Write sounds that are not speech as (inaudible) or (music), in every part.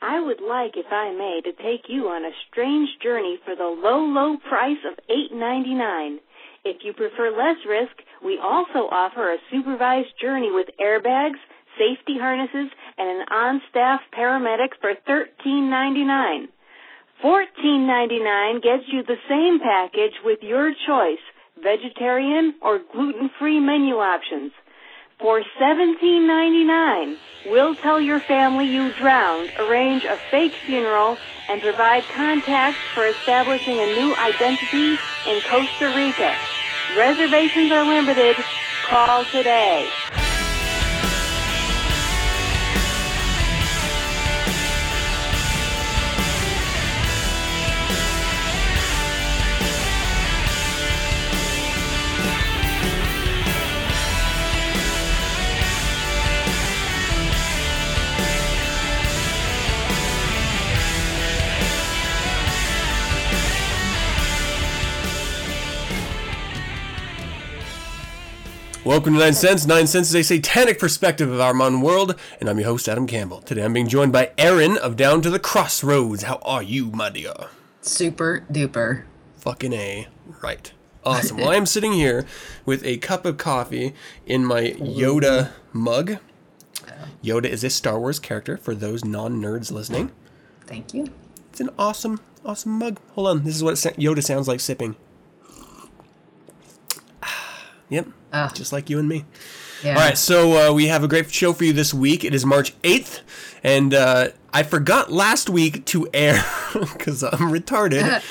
I would like, if I may, to take you on a strange journey for the low, low price of $8.99. If you prefer less risk, we also offer a supervised journey with airbags, safety harnesses, and an on-staff paramedic for $13.99. $14.99 gets you the same package with your choice, vegetarian or gluten-free menu options. For $17.99, we'll tell your family you drowned, arrange a fake funeral, and provide contacts for establishing a new identity in Costa Rica. Reservations are limited. Call today. Welcome to Nine Cents. Nine Cents is a satanic perspective of our modern world, and I'm your host, Adam Campbell. Today I'm being joined by Aaron of Down to the Crossroads. How are you, my dear? Super duper. Fucking A. Right. Awesome. well, I'm (laughs) sitting here with a cup of coffee in my Yoda mug. Yoda is a Star Wars character for those non nerds listening. Thank you. It's an awesome, awesome mug. Hold on. This is what Yoda sounds like sipping. (sighs) Yep. Ah. Just like you and me. Yeah. All right, so uh, we have a great show for you this week. It is March 8th, and uh, I forgot last week to air (laughs) because I'm retarded.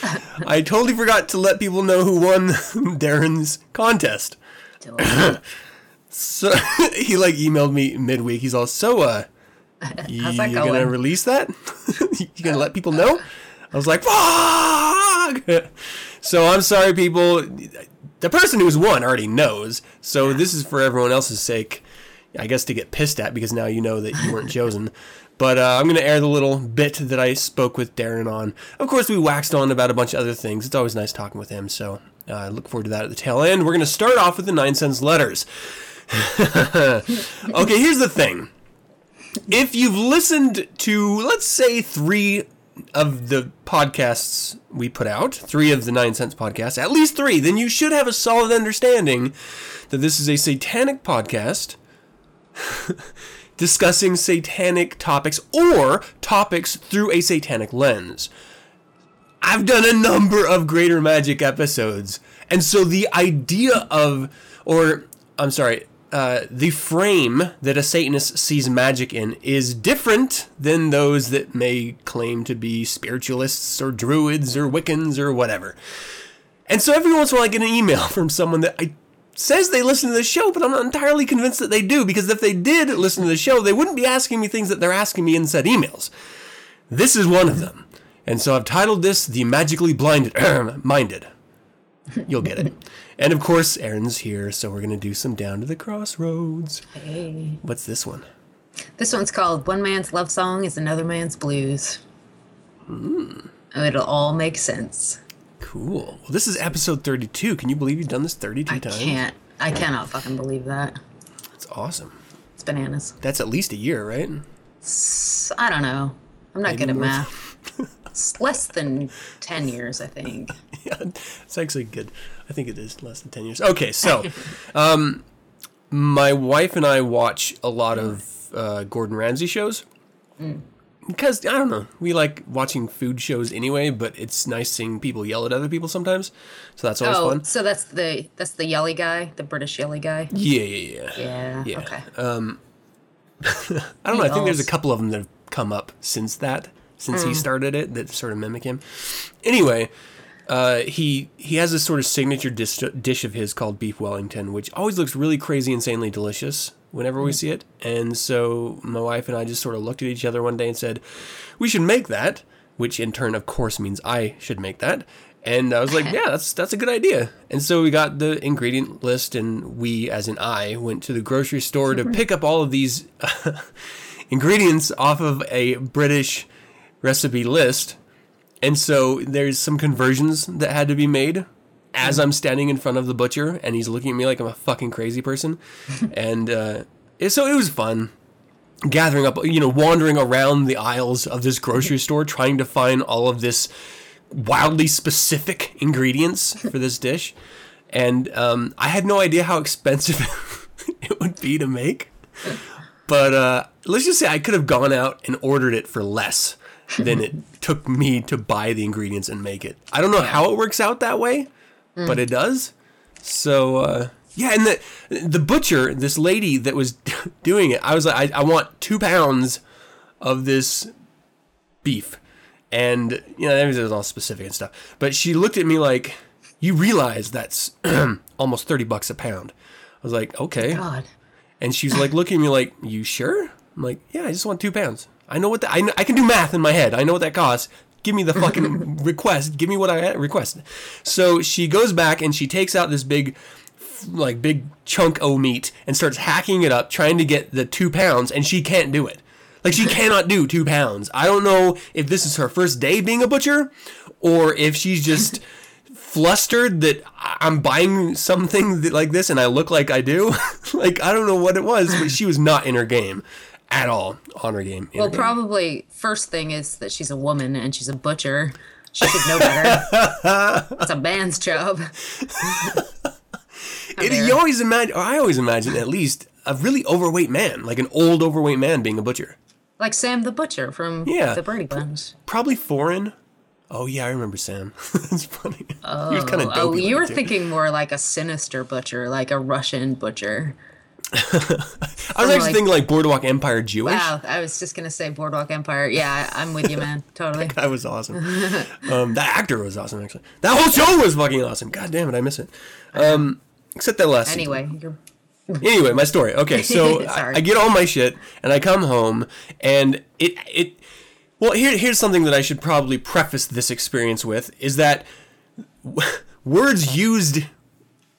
(laughs) I totally forgot to let people know who won (laughs) Darren's contest. So he like emailed me midweek. He's all so uh, you How's that gonna release that? you gonna let people know? I was like, fuck. So I'm sorry, people. The person who's won already knows. So this is for everyone else's sake. I guess to get pissed at because now you know that you weren't (laughs) chosen. But uh, I'm going to air the little bit that I spoke with Darren on. Of course, we waxed on about a bunch of other things. It's always nice talking with him. So uh, I look forward to that at the tail end. We're going to start off with the nine cents letters. (laughs) okay, here's the thing. If you've listened to, let's say, three of the podcasts we put out, three of the Nine Cents podcasts, at least three, then you should have a solid understanding that this is a satanic podcast (laughs) discussing satanic topics or topics through a satanic lens. I've done a number of Greater Magic episodes, and so the idea of, or I'm sorry, uh, the frame that a Satanist sees magic in is different than those that may claim to be spiritualists or druids or Wiccans or whatever. And so every once in a while I get an email (laughs) from someone that I says they listen to the show, but I'm not entirely convinced that they do because if they did listen to the show, they wouldn't be asking me things that they're asking me in said emails. This is one of them. And so I've titled this The Magically Blinded (clears throat) Minded. You'll get it. And of course, Aaron's here, so we're going to do some Down to the Crossroads. Hey. What's this one? This one's called One Man's Love Song is Another Man's Blues. Hmm. It'll all make sense. Cool. Well, this is episode 32. Can you believe you've done this 32 I times? I can't. I cannot fucking believe that. It's awesome. It's bananas. That's at least a year, right? I don't know. I'm not Maybe good at math. (laughs) It's less than 10 years, I think. (laughs) yeah, it's actually good. I think it is less than 10 years. Okay, so (laughs) um, my wife and I watch a lot of uh, Gordon Ramsay shows. Because, I don't know, we like watching food shows anyway, but it's nice seeing people yell at other people sometimes. So that's always fun. Oh, fun. so that's the that's the yelly guy, the British yelly guy. Yeah, yeah, yeah. Yeah. Yeah. Okay. Um, (laughs) I don't know. I think there's a couple of them that have come up since that, since he started it, that sort of mimic him. Anyway, uh, he he has this sort of signature dish, dish of his called beef Wellington, which always looks really crazy, insanely delicious whenever we see it. And so my wife and I just sort of looked at each other one day and said, "We should make that," which in turn, of course, means I should make that. And I was like, (laughs) "Yeah, that's that's a good idea." And so we got the ingredient list, and we, as in I, went to the grocery store to pick up all of these (laughs) ingredients off of a British recipe list. And so there's some conversions that had to be made as I'm standing in front of the butcher and he's looking at me like I'm a fucking crazy person. (laughs) and uh, it- so it was fun. gathering up, you know, wandering around the aisles of this grocery store trying to find all of this wildly specific ingredients for this dish. And um, I had no idea how expensive (laughs) it would be to make. But uh, let's just say I could have gone out and ordered it for less than it (laughs) took me to buy the ingredients and make it. I don't know how it works out that way, but it does. So uh, yeah, and the the butcher, this lady that was (laughs) doing it, I was like, I, I want two pounds of this beef, and you know, it was all specific and stuff. But she looked at me like, you realize that's (clears throat) almost thirty bucks a pound. I was like, okay. God. And she's like looking at me like, "You sure?" I'm like, "Yeah, I just want two pounds. I know what that. I, I can do math in my head. I know what that costs. Give me the fucking (laughs) request. Give me what I request." So she goes back and she takes out this big, like big chunk of meat and starts hacking it up, trying to get the two pounds, and she can't do it. Like she cannot do two pounds. I don't know if this is her first day being a butcher, or if she's just (laughs) flustered that I'm buying something that, like this and I look like I do. (laughs) like I don't know what it was, but she was not in her game at all on her game. Well, her game. probably first thing is that she's a woman and she's a butcher. She should know better. (laughs) It's a man's job. (laughs) It- you always imagine, or I always imagine at least a really overweight man, like an old overweight man being a butcher. Like Sam the Butcher from Yeah. the Brady Bunch. Probably foreign. Oh yeah, I remember Sam. (laughs) That's funny. he was kind of Oh, oh you were thinking more like a sinister butcher, like a Russian butcher. (laughs) I was actually like- thinking like Boardwalk Empire Jewish. Wow, I was just gonna say Boardwalk Empire. Yeah, I'm with you, man. (laughs) Totally. That was awesome. (laughs) um, that actor was awesome, actually. That whole show was fucking awesome. God damn it, I miss it. Um, except that last. Anyway, Anyway, my story. Okay, so I, I get all my shit and I come home and it it. Well, here here's something that I should probably preface this experience with is that w- words used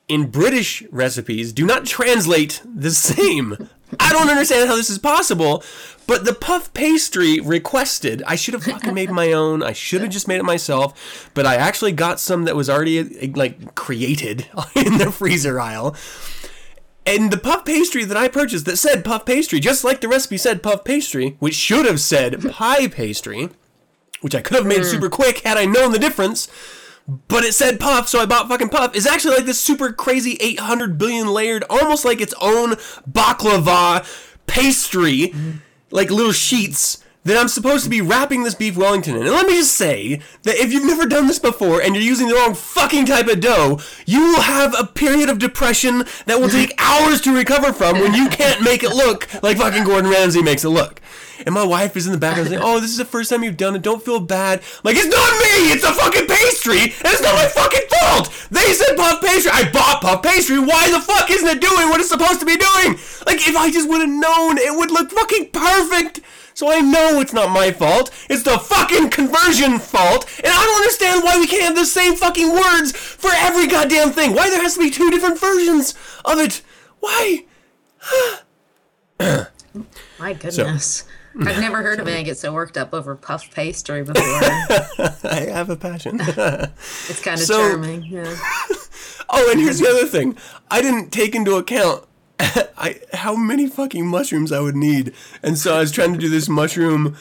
in British recipes do not translate the same. I don't understand how this is possible, but the puff pastry requested, I should have fucking made my own. I should have just made it myself, but I actually got some that was already like created (laughs) in the freezer aisle. And the puff pastry that I purchased that said puff pastry, just like the recipe said puff pastry, which should have said pie pastry, which I could have made hmm. super quick had I known the difference, but it said puff, so I bought fucking puff. Is actually like this super crazy 800 billion layered, almost like its own baklava pastry, like little sheets that I'm supposed to be wrapping this beef Wellington in. And let me just say that if you've never done this before and you're using the wrong fucking type of dough, you will have a period of depression that will take (laughs) hours to recover from when you can't make it look like fucking Gordon Ramsay makes it look. And my wife is in the background saying, "Oh, this is the first time you've done it. Don't feel bad." I'm like, it's not me. It's a fucking pastry, and it's not my fucking fault. They said puff pastry. I bought puff pastry. Why the fuck isn't it doing what it's supposed to be doing? Like, if I just would have known, it would look fucking perfect. So I know it's not my fault. It's the fucking conversion fault. And I don't understand why we can't have the same fucking words for every goddamn thing. Why there has to be two different versions of it. Why? (sighs) my goodness. I've never heard a man get so worked up over puff pastry before. (laughs) I have a passion. (laughs) It's kind of So- charming. Yeah. (laughs) Oh, and here's the other thing. I didn't take into account I how many fucking mushrooms I would need, and so I was trying to do this mushroom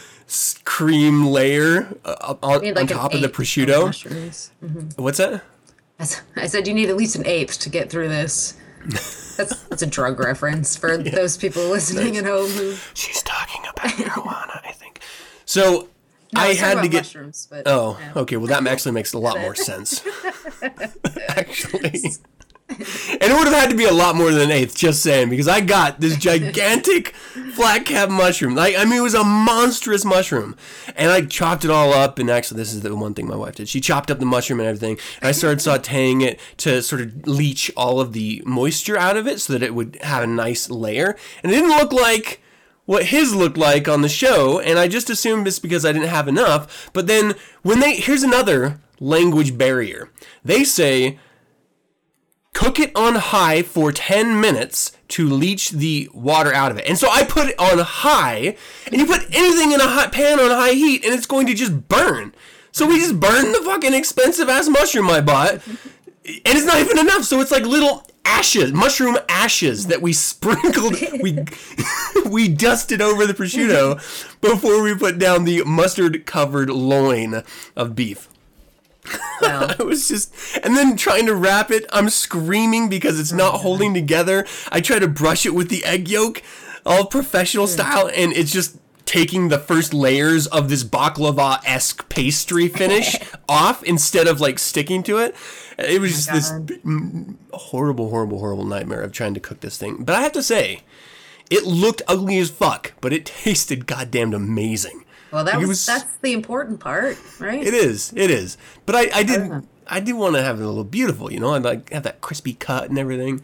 cream layer uh, on, Need on top of the prosciutto. mushrooms. What's that? I said you need at least an eighth to get through this. That's that's a drug reference for (laughs) those people listening at home who She's talking about marijuana, I think. So No, I had to get. mushrooms, but Oh, yeah. okay. Well, that actually makes a lot more (laughs) sense. (laughs) actually. And it would have had to be a lot more than an eighth, just saying, because I got this gigantic flat cap mushroom. Like, I mean, it was a monstrous mushroom. And I chopped it all up, and actually, this is the one thing my wife did. She chopped up the mushroom and everything, and I started sauteing it to sort of leach all of the moisture out of it so that it would have a nice layer. And it didn't look like what his looked like on the show, and I just assumed it's because I didn't have enough. But then when they here's another language barrier. They say cook it on high for 10 minutes to leach the water out of it. And so I put it on high, and you put anything in a hot pan on high heat and it's going to just burn. So we just burned the fucking expensive ass mushroom I bought and it's not even enough. So it's like little ashes, mushroom ashes that we sprinkled, (laughs) we (laughs) we dusted over the prosciutto (laughs) before we put down the mustard covered loin of beef. Well, (laughs) It was just, and then trying to wrap it, I'm screaming because it's not holding together. I try to brush it with the egg yolk, all professional style, and it's just taking the first layers of this baklava esque pastry finish (laughs) off instead of like sticking to it. It was just this God. mm, horrible, horrible, horrible nightmare of trying to cook this thing. But I have to say, it looked ugly as fuck, but it (laughs) tasted goddamn amazing. Well, that was, was- that's the important part, right? It is. It is. But I, I did. Yeah. I did want to have it a little beautiful. You know, I'd like have that crispy cut and everything.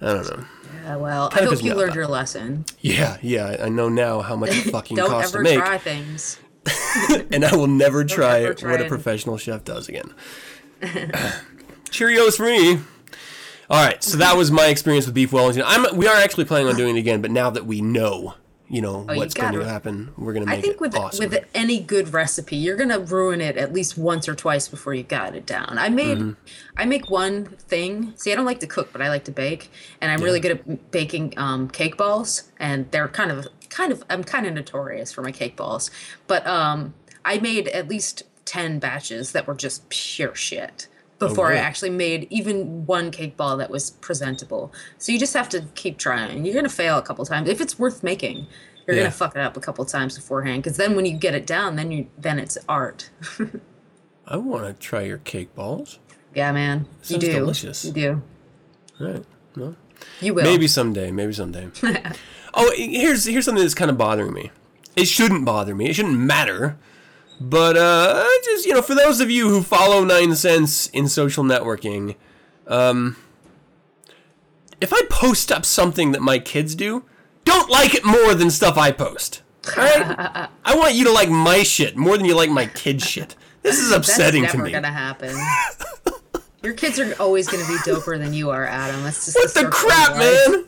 I don't know. Yeah, well, I Kinda hope you learned your lesson. Yeah, yeah. I know now how much it (laughs) fucking Don't costs to ever make, try things. (laughs) and I will never (laughs) try ever try what a professional chef does again. Cheerios for me. All right, so that was my experience with beef Wellington. I'm. We are actually planning on doing it again, but now that we know, you know, Oh, you what's going to happen, we're going to make it. I think it with awesome. with any good recipe, you're gonna ruin it at least once or twice before you got it down. I made Mm-hmm. I make one thing. See, I don't like to cook, but I like to bake, and I'm really good at baking um, cake balls, and they're kind of kind of I'm kind of notorious for my cake balls. But um, I made at least ten batches that were just pure shit before oh, I really? actually made even one cake ball that was presentable. So you just have to keep trying. You're gonna fail a couple times if it's worth making. You're Yeah. gonna fuck it up a couple times beforehand, because then when you get it down, then you then it's art. (laughs) I want to try your cake balls. yeah, man, you do. delicious. You do. All right. Well, You will. Maybe someday. Maybe someday. (laughs) oh, here's here's something that's kind of bothering me. It shouldn't bother me. It shouldn't matter. But uh, just you know, for those of you who follow Nine Cents in social networking, um, if I post up something that my kids do, don't like it more than stuff I post. All right? (laughs) I want you to like my shit more than you like my kid shit. This is That's upsetting never to me. gonna happen. (laughs) Your kids are always gonna be doper than you are, Adam. That's just What the of crap, man?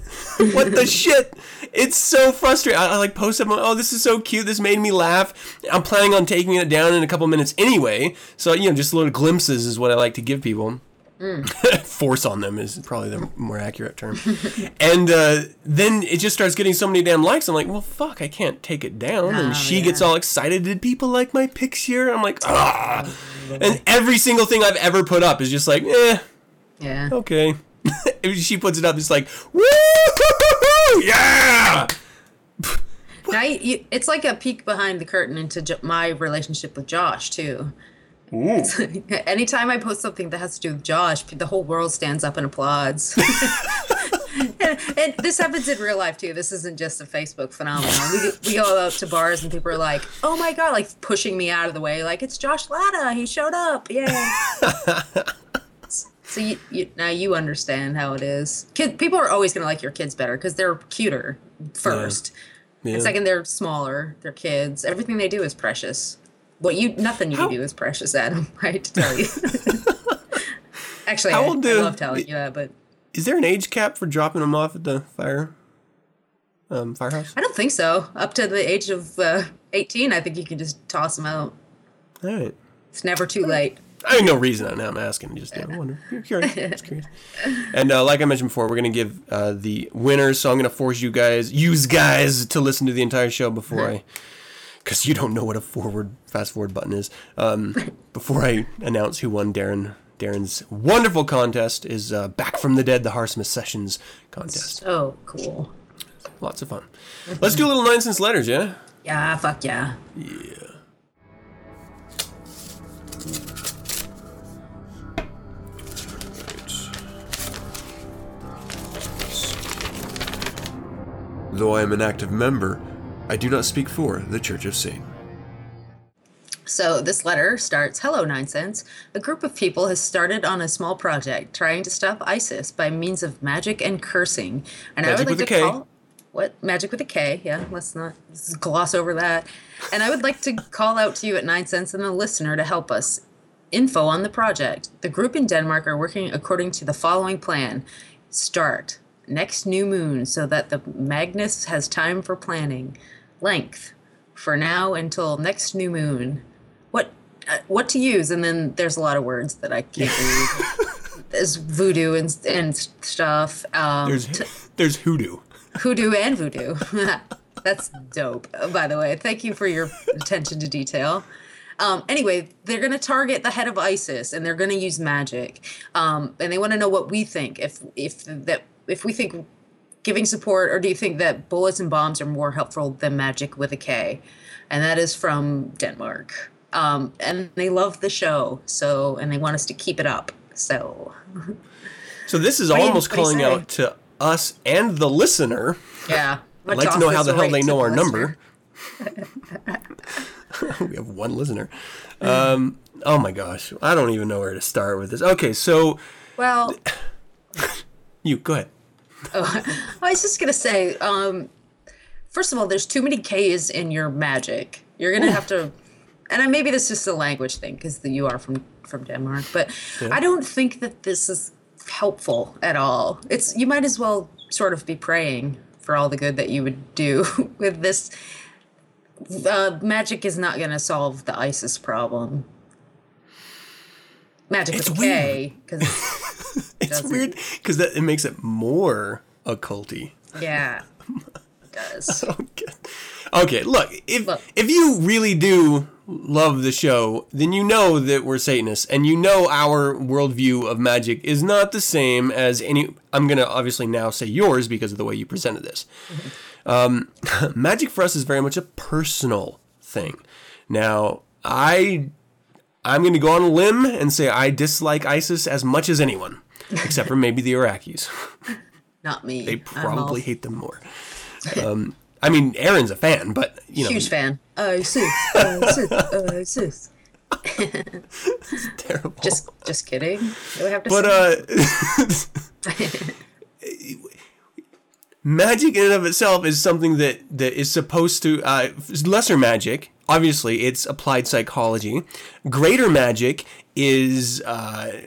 (laughs) what the shit? It's so frustrating. I, I like post up. Oh, this is so cute. This made me laugh. I'm planning on taking it down in a couple minutes anyway. So you know, just little glimpses is what I like to give people. Mm. (laughs) Force on them is probably the more accurate term. (laughs) and uh, then it just starts getting so many damn likes. I'm like, well, fuck, I can't take it down. Oh, and she yeah. gets all excited. Did people like my pics here? I'm like, ah. (laughs) And every single thing I've ever put up is just like, eh, Yeah. okay. she puts it up, it's like, woo, yeah. Now you, you, it's like a peek behind the curtain into my relationship with Josh too. (laughs) Anytime I post something that has to do with Josh, the whole world stands up and applauds. and, (laughs) (laughs) and this happens in real life too. This isn't just a Facebook phenomenon. We, we go out to bars and people are like, "Oh my god!" Like pushing me out of the way, like it's Josh Latta. He showed up. Yeah. so you, you, now you understand how it is. Kid, people are always gonna like your kids better because they're cuter first. Yeah. And second, they're smaller. They're kids. Everything they do is precious. What you nothing you How- do is precious, Adam. (laughs) Right to tell you. (laughs) Actually, I, old I love telling you that, but Is there an age cap for dropping them off at the fire, um, firehouse? I don't think so. Up to the age of uh, eighteen, I think you can just toss them out. All right. It's never too late. I have no reason. Now I'm asking. Just you know, wonder. You're curious. Just curious. (laughs) And uh, like I mentioned before, we're gonna give uh, the winners. So I'm gonna force you guys, use guys, to listen to the entire show before I, because you don't know what a forward, fast forward button is. Um, before I announce who won, Darren. Darren's wonderful contest is uh, Back from the Dead, the Harsimus Sessions contest. Oh, cool. Lots of fun. Let's do a little nine cents letters, yeah. Yeah, fuck yeah. yeah. Though I am an active member, I do not speak for the Church of Satan. So this letter starts Hello, Nine Cents. A group of people has started on a small project trying to stop ISIS by means of magic and cursing. And I would like with to call what magic with a K, yeah, let's not let's gloss over that. And I would like to call out to you at Nine Cents and the listener to help us. Info on the project. The group in Denmark are working according to the following plan. Start next new moon so that the Magnus has time for planning. Length for now until next new moon. What uh, what to use? And then there's a lot of words that I can't (laughs) read. as voodoo and and stuff. Um, There's t- there's hoodoo. hoodoo and voodoo. (laughs) That's dope. oh, By the way, thank you for your attention to detail. Um, anyway, they're going to target the head of ISIS, and they're going to use magic, um, and they want to know what we think. If if that if we think giving support, or do you think that bullets and bombs are more helpful than magic with a K? And that is from Denmark. Um, and they love the show, so and they want us to keep it up. So So this is almost calling out to us and the listener. yeah, I'd like to know how the hell they know our number. number. (laughs) we have one listener. Um, oh my gosh, I don't even know where to start with this. Okay, so Well, (laughs) you go ahead. (laughs) I was just gonna say, um, first of all, there's too many K's in your magic. You're gonna have to, and I- maybe this is just a language thing because you are from from Denmark, but I don't think that this is helpful at all. It's you might as well sort of be praying for all the good that you would do (laughs) with this. Uh, magic is not gonna solve the ISIS problem. Magic It's with weird. K, because (laughs) It's doesn't- weird because that it makes it more occulty. yeah, (laughs) it does. (laughs) Okay. Okay, look, if Look. if you really do love the show, then you know that we're Satanists, and you know our worldview of magic is not the same as any. I'm gonna obviously now say yours because of the way you presented this. Um, magic for us is very much a personal thing. Now, I I'm gonna go on a limb and say I dislike ISIS as much as anyone, except for maybe the Iraqis. (laughs) Not me. They probably hate them more. Um, I mean, Aaron's a fan, but you know, huge fan. ISIS, ISIS, ISIS. terrible. Just, just kidding. Do I have to but uh, (laughs) magic in and of itself is something that that is supposed to uh, lesser magic. Obviously, it's applied psychology. Greater magic is uh,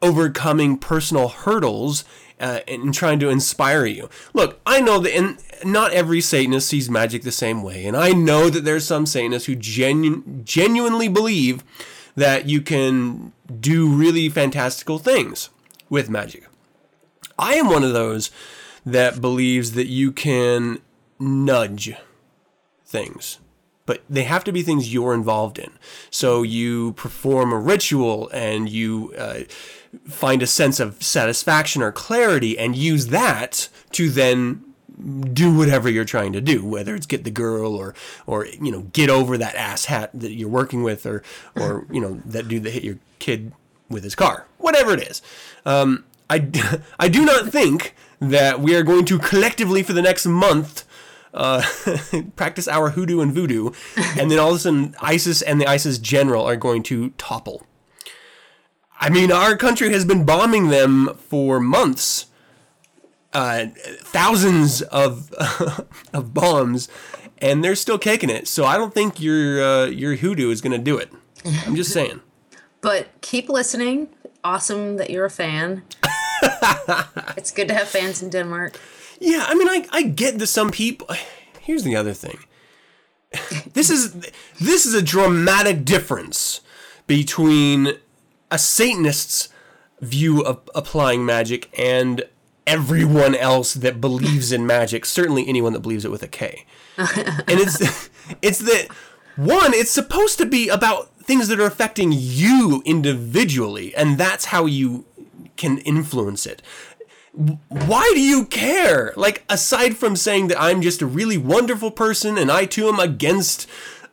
overcoming personal hurdles uh, and trying to inspire you. Look, I know that in, not every Satanist sees magic the same way, and I know that there's some Satanists who genu- genuinely believe that you can do really fantastical things with magic. I am one of those that believes that you can nudge things, but they have to be things you're involved in. So you perform a ritual and you uh, find a sense of satisfaction or clarity and use that to then do whatever you're trying to do, whether it's get the girl or or you know get over that ass hat that you're working with, or or (clears throat) you know that dude that hit your kid with his car, whatever it is. Um, I (laughs) I do not think that we are going to collectively for the next month uh, (laughs) practice our hoodoo and voodoo, and then all of a sudden ISIS and the ISIS general are going to topple. I mean, our country has been bombing them for months uh, thousands of (laughs) of bombs, and they're still kicking it. So I don't think your uh, your hoodoo is going to do it. I'm just saying. But keep listening. Awesome that you're a fan. (laughs) it's good to have fans in Denmark. Yeah, I mean, I I get that some people. Here's the other thing. (laughs) This is this is a dramatic difference between a Satanist's view of applying magic and everyone else that believes in magic. Certainly, anyone that believes it with a K. (laughs) and it's it's that one. It's supposed to be about things that are affecting you individually, and that's how you can influence it why do you care? Like, aside from saying that I'm just a really wonderful person and I too am against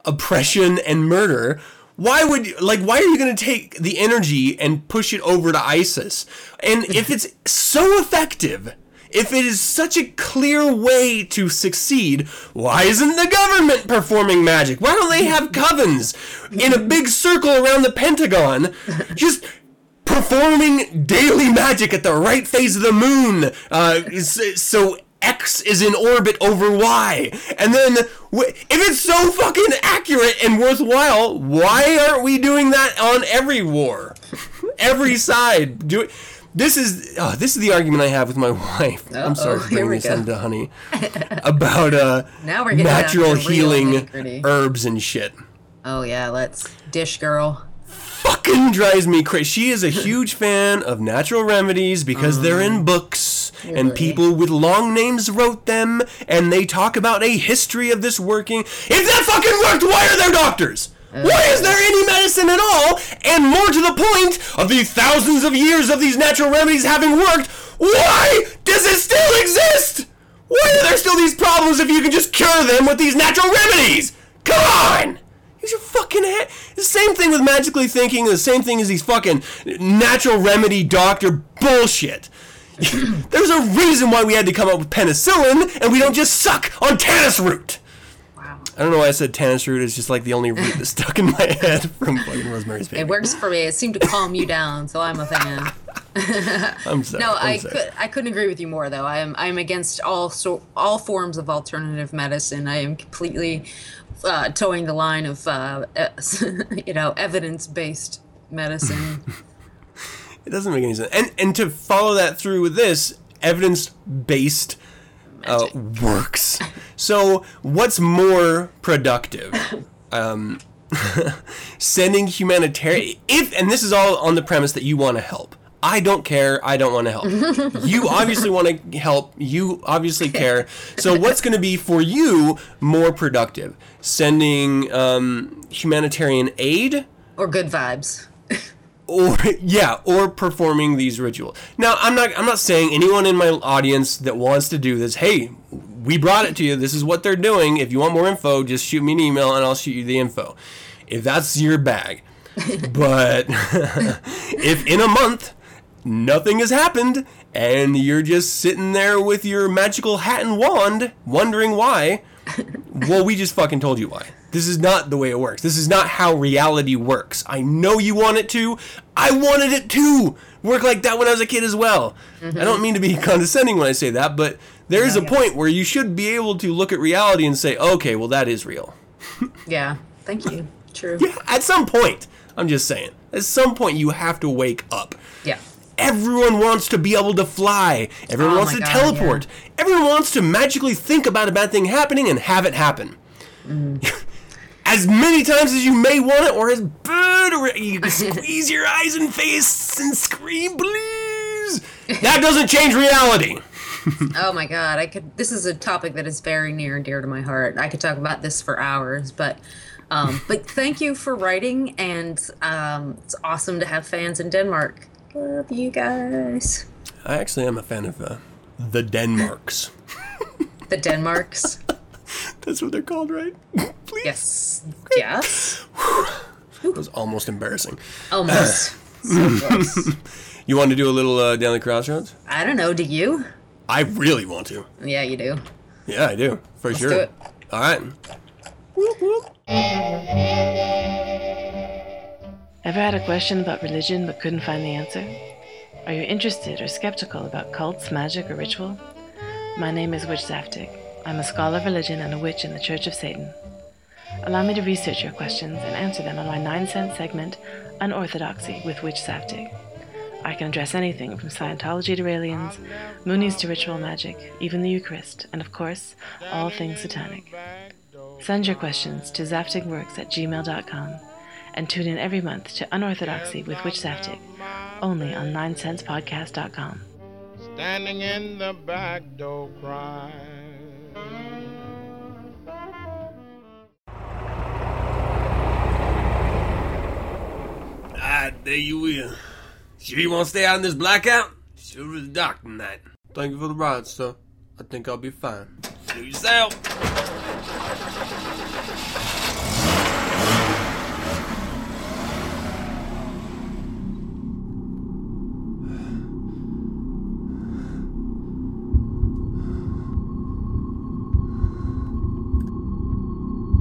oppression and murder, why would you, like, why are you going to take the energy and push it over to ISIS? And if it's so effective, if it is such a clear way to succeed, why isn't the government performing magic? Why don't they have covens in a big circle around the Pentagon? Just performing daily magic at the right phase of the moon, uh, so X is in orbit over Y. And then, if it's so fucking accurate and worthwhile, why aren't we doing that on every war? every (laughs) side. Do it. This is oh, this is the argument I have with my (laughs) wife. I'm sorry Uh-oh, for bringing this go. into honey (laughs) about uh, Now we're getting down to natural healing herbs and shit. Oh yeah, let's dish girl. Fucking drives me crazy. She is a huge (laughs) fan of natural remedies because they're in mm. books and Really? people with long names wrote them and they talk about a history of this working. If that fucking worked, why are there doctors? Why is there any medicine at all? And more to the point of the thousands of years of these natural remedies having worked, why does it still exist? Why are there still these problems if you can just cure them with these natural remedies? Come on! Use your fucking head. The same thing with magically thinking, the same thing as these fucking natural remedy doctor bullshit. (clears throat) There's a reason why we had to come up with penicillin and we don't just suck on tannis root. Wow. I don't know why I said tannis root. is just like the only root that's stuck in my head from fucking Rosemary's Baby. It works for me. It seemed to calm you down, so I'm a fan. (laughs) I'm sorry. No, I'm I sorry. could I couldn't agree with you more though. I am I'm against all so all forms of alternative medicine. I am completely uh, towing the line of uh, (laughs) you know evidence based medicine. (laughs) It doesn't make any sense. And and to follow that through with this evidence based uh, works. So what's more productive? (laughs) Um, sending humanitarian if and this is all on the premise that you want to help. I don't care. I don't want to help. (laughs) you obviously want to help. You obviously care. So what's going to be for you more productive? Sending um, humanitarian aid or good vibes. (laughs) or yeah, or performing these rituals. Now, I'm not I'm not saying anyone in my audience that wants to do this, hey, we brought it to you. This is what they're doing. If you want more info, just shoot me an email and I'll shoot you the info. If that's your bag. (laughs) but if in a month nothing has happened and you're just sitting there with your magical hat and wand wondering why, (laughs) well, we just fucking told you why. This is not the way it works. This is not how reality works. I know you want it to. I wanted it to work like that when I was a kid as well. I don't mean to be mm-hmm. condescending when I say that, but there is a point where you should be able to look at reality and say, okay, well, that is real. (laughs) Yeah. Thank you. True. Yeah, At some point, I'm just saying, at some point, you have to wake up. Yeah. Everyone wants to be able to fly. Everyone Oh wants to God, teleport. Everyone wants to magically think about a bad thing happening and have it happen. (laughs) as many times as you may want it, or as bad, or you can (laughs) squeeze your eyes and face and scream, please. That doesn't change reality. (laughs) Oh my god, I could this is a topic that is very near and dear to my heart. I could talk about this for hours, but um but thank you for writing and um it's awesome to have fans in Denmark. Love you guys. I actually am a fan of uh, the Denmarks. (laughs) The Denmarks. (laughs) That's what they're called, right? (laughs) Please. yes. Yes. That was almost embarrassing. Almost. so close. You want to do a little uh, down the crossroads? I don't know, do you? I really want to. Yeah, you do. Yeah, I do. For sure. do it. All right. Ever had a question about religion but couldn't find the answer? Are you interested or skeptical about cults, magic, or ritual? My name is Witch Zaftig. I'm a scholar of religion and a witch in the Church of Satan. Allow me to research your questions and answer them on my 9 cent segment, Unorthodoxy with Witch Zaftig. I can address anything from Scientology to aliens, Moonies to ritual magic, even the Eucharist, and of course, all things satanic. Send your questions to zaftigworks at gmail.com and tune in every month to Unorthodoxy with Witch Zaftig, only on 9centspodcast.com. standing in the back door crying. Ah, there you will. Sure you won't stay out in this blackout? Sure is dark tonight. Thank you for the ride, sir. I think I'll be fine. Suit yourself.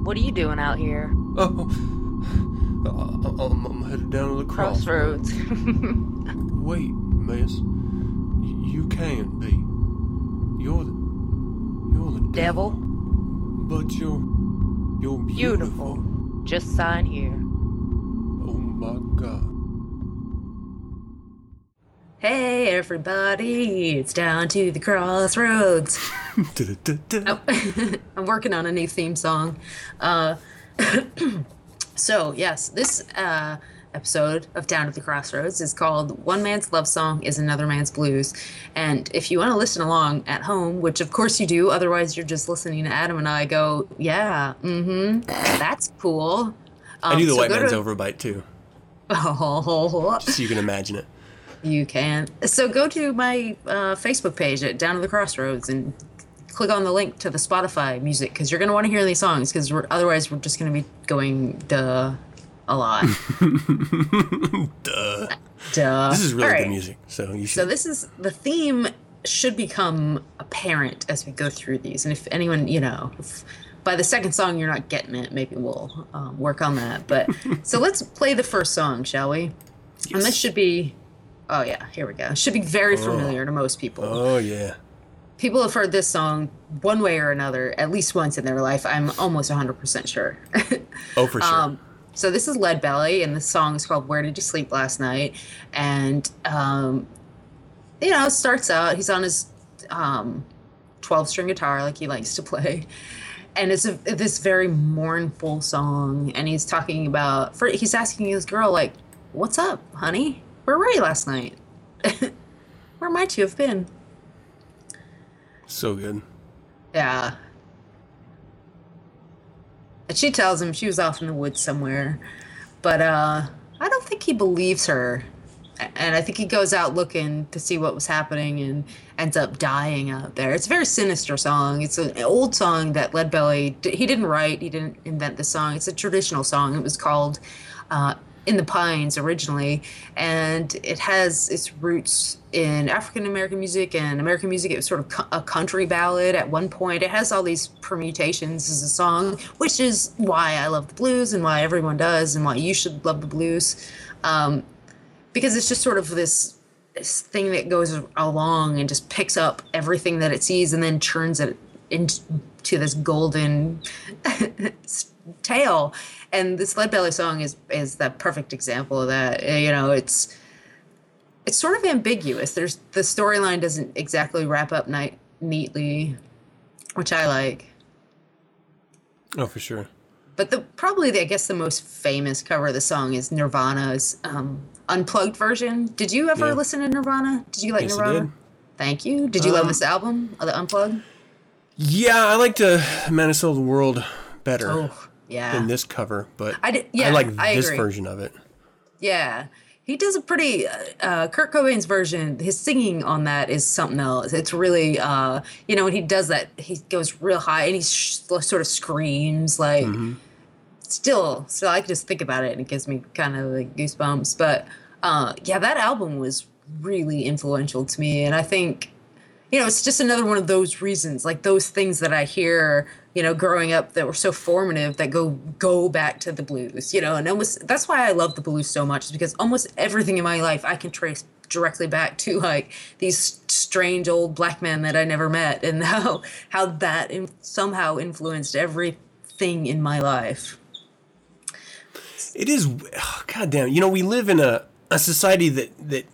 What are you doing out here? Oh, uh, I'm, I'm headed down to the crossroads. Crossroads. (laughs) Wait, miss. You can't be. You're the. You're the Devil. But you're. You're beautiful. Beautiful. Just sign here. Oh my god. Hey everybody, it's down to the crossroads. Da-da-da-da. (laughs) (laughs) I'm working on a new theme song. Uh, (clears throat) so yes, this uh, episode of Down to the Crossroads is called One Man's Love Song is Another Man's Blues. And if you want to listen along at home, which of course you do, otherwise you're just listening to Adam and I go, yeah, mm hmm, that's cool. I do the Um, so white man's to- overbite too, (laughs) Oh, so you can imagine it. You can. So go to my uh, Facebook page at Down at the Crossroads and click on the link to the Spotify music because you're going to want to hear these songs because we're, otherwise we're just going to be going duh a lot. (laughs) Duh. duh. This is really All good music, so you should. So this is the theme should become apparent as we go through these, and if anyone, you know, by the second song you're not getting it, maybe we'll um, work on that. But (laughs) so let's play the first song, shall we? And this should be, oh yeah, here we go. Should be very familiar to most people. oh yeah. People have heard this song one way or another at least once in their life. I'm almost 100% sure. (laughs) Oh for sure. Um, so this is Lead Belly, and the song is called "Where Did You Sleep Last Night?" And um, you know, starts out he's on his um, 12-string guitar like he likes to play, and it's a, this very mournful song. And he's talking about, for, he's asking his girl like, "What's up, honey? Where were you last night? (laughs) Where might you have been?" so good. Yeah. And she tells him she was off in the woods somewhere. But uh I don't think he believes her. And I think he goes out looking to see what was happening and ends up dying out there. It's a very sinister song. It's an old song that Leadbelly he didn't write, he didn't invent the song. It's a traditional song. It was called uh, in the Pines originally, and it has its roots in African American music and American music. It was sort of a country ballad at one point. It has all these permutations as a song, which is why I love the blues and why everyone does, and why you should love the blues, um, because it's just sort of this. This thing that goes along and just picks up everything that it sees and then turns it into this golden (laughs) tale. And this Lead Belly song is is the perfect example of that. Uh, You know, it's it's sort of ambiguous. There's the storyline doesn't exactly wrap up neatly, which I like. Oh for sure. But the probably the, I guess the most famous cover of the song is Nirvana's um, unplugged version. Did you ever Yeah. listen to Nirvana? Did you like Yes, I Nirvana? did. Thank you. Did you love Um, this album, uh, the unplugged? Yeah, I liked uh, Man Sold the World better Oh, yeah. than this cover, but I did- yeah, I like I this agree. version of it. Yeah. He does a pretty uh, uh, Kurt Cobain's version. His singing on that is something else. It's really, uh, you know, when he does that, he goes real high and he sh- sort of screams like. Still, still, I can just think about it and it gives me kind of like goosebumps. But uh, yeah, that album was really influential to me, and I think you know, it's just another one of those reasons, like those things that I hear, you know, growing up that were so formative that go go back to the blues, you know, and almost that's why I love the blues so much, is because almost everything in my life I can trace directly back to like these strange old black men that I never met, and (laughs) how how that in, somehow influenced everything in my life. It is, oh, God damn. You know, we live in a, a society that, that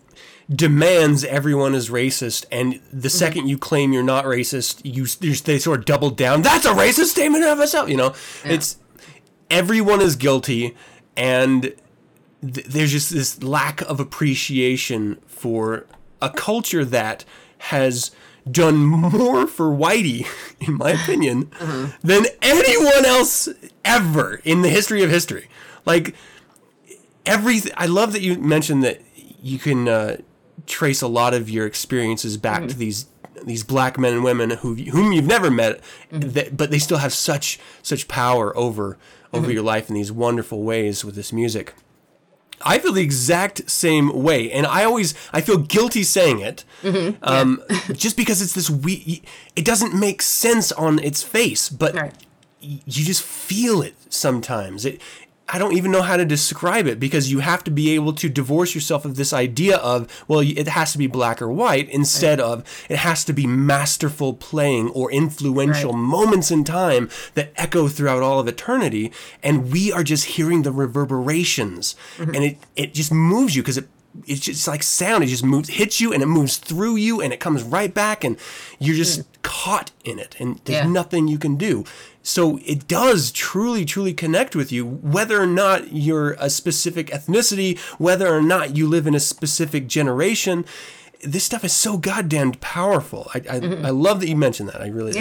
demands everyone is racist, and the second you claim you're not racist, you they sort of double down. That's a racist statement of itself. You know, it's everyone is guilty, and th- there's just this lack of appreciation for a culture that has done more for Whitey, (laughs) in my opinion, than anyone else ever in the history of history. Like everything. I love that you mentioned that you can uh, trace a lot of your experiences back to mm. these these black men and women who whom you've never met, mm-hmm. that, but they still have such such power over over mm-hmm. your life in these wonderful ways with this music. I feel the exact same way, and I always I feel guilty saying it, mm-hmm. um, (laughs) just because it's this we. It doesn't make sense on its face, but Right. y- you just feel it sometimes. It. I don't even know how to describe it because you have to be able to divorce yourself of this idea of well, it has to be black or white instead of it has to be masterful playing or influential Right. moments in time that echo throughout all of eternity and we are just hearing the reverberations. Mm-hmm. And it it just moves you because it it's just like sound. It just moves, hits you, and it moves through you, and it comes right back, and you're just hmm. caught in it, and there's Yeah. nothing you can do. So it does truly, truly connect with you, whether or not you're a specific ethnicity, whether or not you live in a specific generation. This stuff is so goddamn powerful. I I, mm-hmm. I love that you mentioned that. I really do.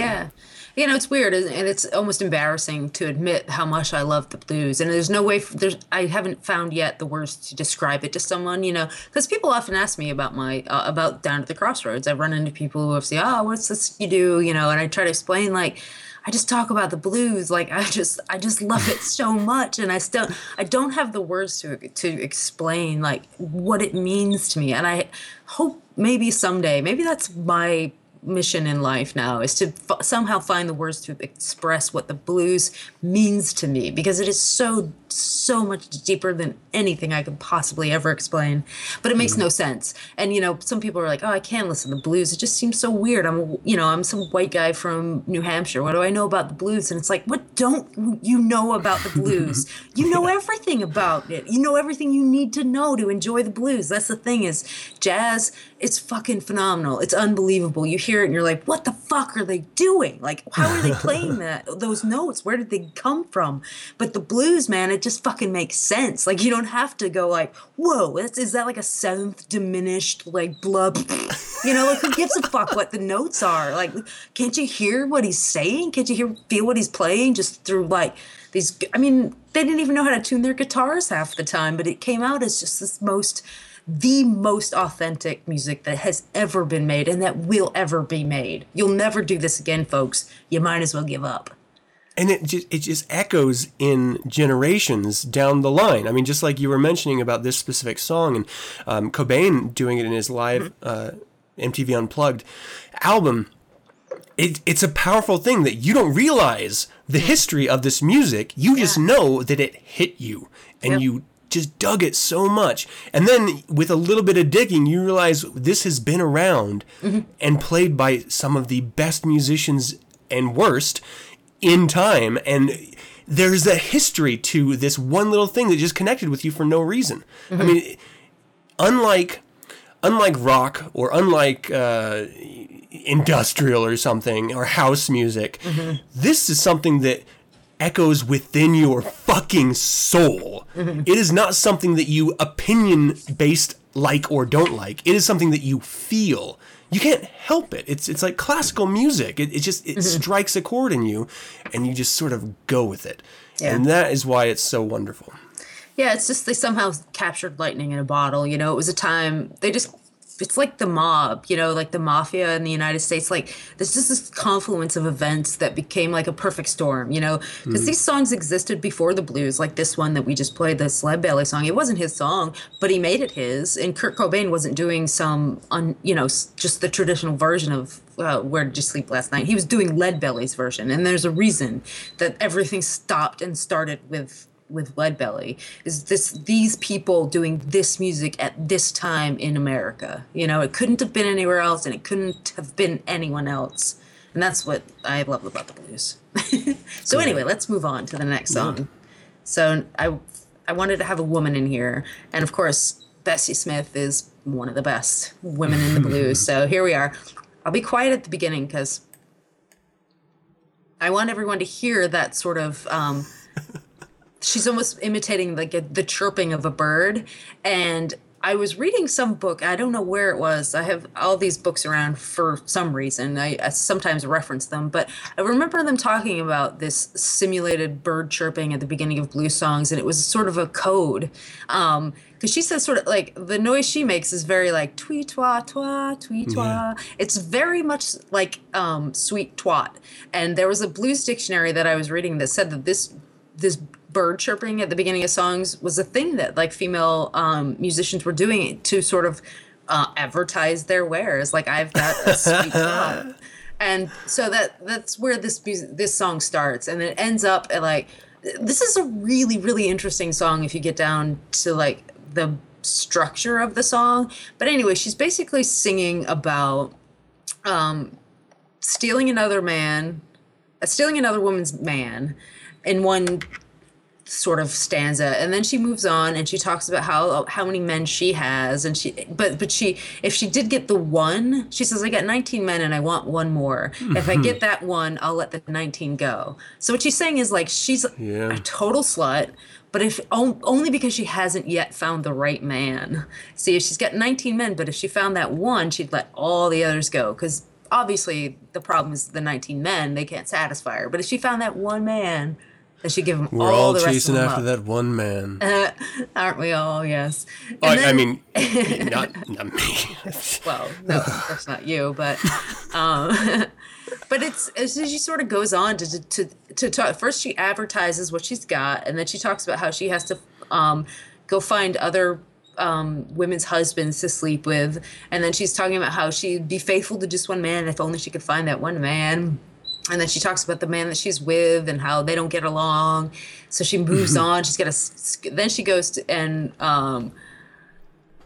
You know, it's weird, and it's almost embarrassing to admit how much I love the blues. And there's no way, f there's I haven't found yet the words to describe it to someone. You know, because people often ask me about my uh, about Down to the Crossroads. I run into people who have said, "Oh, what's this you do?" You know, and I try to explain like. I just talk about the blues like I just I just love it so (laughs) much and I still I don't have the words to to explain like what it means to me and I hope maybe someday maybe that's my mission in life now is to f- somehow find the words to express what the blues means to me because it is so so much deeper than anything I could possibly ever explain. But it makes mm-hmm. no sense. And you know, some people are like, "Oh, I can't listen to the blues. It just seems so weird. I'm you know, I'm some white guy from New Hampshire. What do I know about the blues?" And it's like, "What don't you know about the blues? (laughs) you know everything about it. You know everything you need to know to enjoy the blues. That's the thing is jazz it's fucking phenomenal. It's unbelievable. You hear it and you're like, what the fuck are they doing? Like, how are they playing (laughs) that? Those notes, where did they come from? But the blues, man, it just fucking makes sense. Like, you don't have to go like, whoa, is that like a seventh diminished, like, blub? (laughs) You know, like, who gives a fuck what the notes are? Like, can't you hear what he's saying? Can't you hear, feel what he's playing just through, like, these, I mean, they didn't even know how to tune their guitars half the time, but it came out as just this most the most authentic music that has ever been made and that will ever be made. You'll never do this again, folks. You might as well give up. And it just it just echoes in generations down the line. I mean, just like you were mentioning about this specific song and um, Cobain doing it in his live uh, MTV Unplugged album. It, it's a powerful thing that you don't realize the history of this music. You just know that it hit you and Yep. you just dug it so much. And then with a little bit of digging, you realize this has been around and played by some of the best musicians and worst in time. And there's a history to this one little thing that just connected with you for no reason. I mean, unlike unlike rock or unlike uh, industrial or something or house music, this is something that echoes within your fucking soul. It is not something that you opinion based like or don't like. It is something that you feel. You can't help it. It's it's like classical music. It, it just it mm-hmm. strikes a chord in you, and you just sort of go with it. Yeah. And that is why it's so wonderful. Yeah, it's just they somehow captured lightning in a bottle. You know, it was a time they just. It's like the mob, you know, like the mafia in the United States. Like there's just this confluence of events that became like a perfect storm, you know, because these songs existed before the blues, like this one that we just played, the Lead Belly song. It wasn't his song, but he made it his. And Kurt Cobain wasn't doing some, un, you know, just the traditional version of uh, Where Did You Sleep Last Night. He was doing Lead Belly's version, and there's a reason that everything stopped and started with with Lead Belly is this these people doing this music at this time in America. You know, it couldn't have been anywhere else and it couldn't have been anyone else. And that's what I love about the blues. (laughs) so anyway, let's move on to the next song. So I I wanted to have a woman in here, and of course Bessie Smith is one of the best women in the (laughs) blues. So here we are. I'll be quiet at the beginning because I want everyone to hear that sort of. Um, she's almost imitating like a, the chirping of a bird, and I was reading some book. I don't know where it was. I have all these books around for some reason. I, I sometimes reference them, but I remember them talking about this simulated bird chirping at the beginning of blues songs, and it was sort of a code. Um, because she says sort of like the noise she makes is very like tweet twa twa tweet twa. It's very much like um, sweet twat. And there was a blues dictionary that I was reading that said that this this bird chirping at the beginning of songs was a thing that like female um, musicians were doing to sort of uh, advertise their wares. Like I've got a sweet (laughs) twat. And so that that's where this this song starts, and it ends up at like this is a really really interesting song if you get down to like the structure of the song. But anyway, she's basically singing about um, stealing another man, uh, stealing another woman's man in one sort of stanza and then she moves on and she talks about how how many men she has and she but but she if she did get the one she says i got 19 men and i want one more. If i get mm-hmm. that one i'll let the 19 go. So what she's saying is like she's Yeah. a total slut but if only because she hasn't yet found the right man. See if she's got 19 men but if she found that one she'd let all the others go because obviously the problem is the 19 men they can't satisfy her but if she found that one man then she'd give him We're all, all the rest chasing of after up. that one man. (laughs) Aren't we all? Yes. Oh, I, I mean, (laughs) not, not me. (laughs) well, no, that's not you, but, um, but it's, it's she sort of goes on to to to talk. First, she advertises what she's got, and then she talks about how she has to um, go find other um, women's husbands to sleep with, and then she's talking about how she'd be faithful to just one man if only she could find that one man. And then she talks about the man that she's with and how they don't get along. So she moves on. She's got a. Then she goes to and um,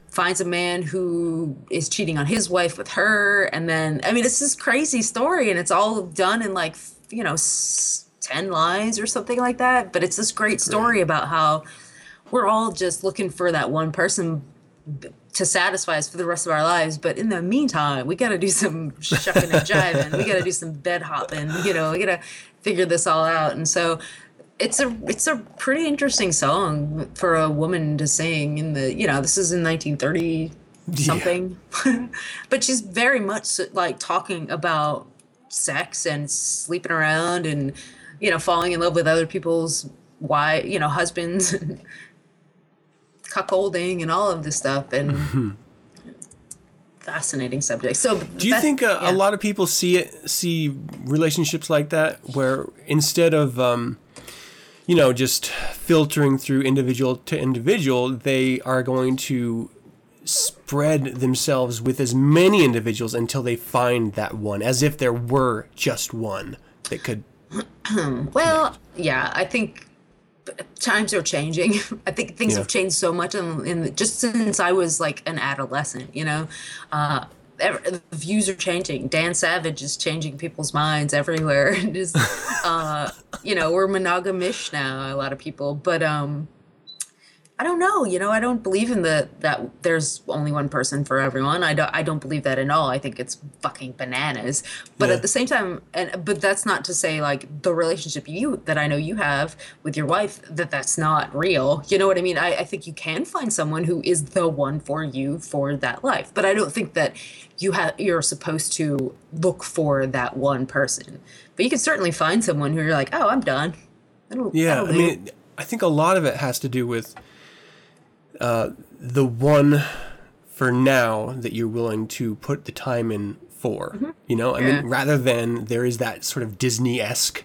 finds a man who is cheating on his wife with her and then i mean it's this crazy story and it's all done in like you know s- 10 lines or something like that but it's this great story about how we're all just looking for that one person to satisfy us for the rest of our lives but in the meantime we got to do some shucking and jiving. We got to do some bed hopping you know we got to figure this all out. And so it's a it's a pretty interesting song for a woman to sing in the you know this is in 1930 something. (laughs) But she's very much like talking about sex and sleeping around and you know falling in love with other people's why you know husbands. and (laughs) cuckolding and all of this stuff and (laughs) fascinating subject. So Do you think uh, a lot of people see it, see relationships like that, where instead of, um, you know, just filtering through individual to individual, they are going to spread themselves with as many individuals until they find that one, as if there were just one that could. (clears throat) Well, yeah, I think times are changing. (laughs) I think things Yeah. have changed so much in, in just since I was like an adolescent. You know, uh, ev- the views are changing. Dan Savage is changing people's minds everywhere. (laughs) Just, uh, you know, we're monogamish now. A lot of people, but um, I don't know. You know, I don't believe in the that there's only one person for everyone. I don't. I don't believe that at all. I think it's fucking bananas. But Yeah. at the same time, and but that's not to say like the relationship you that I know you have with your wife that that's not real. You know what I mean? I, I think you can find someone who is the one for you for that life. But I don't think that you have you're supposed to look for that one person. But you can certainly find someone who you're like, oh, I'm done. That'll- Yeah, that'll I mean, I think a lot of it has to do with uh, the one for now that you're willing to put the time in for. You know, I Yeah. mean, rather than there is that sort of Disney esque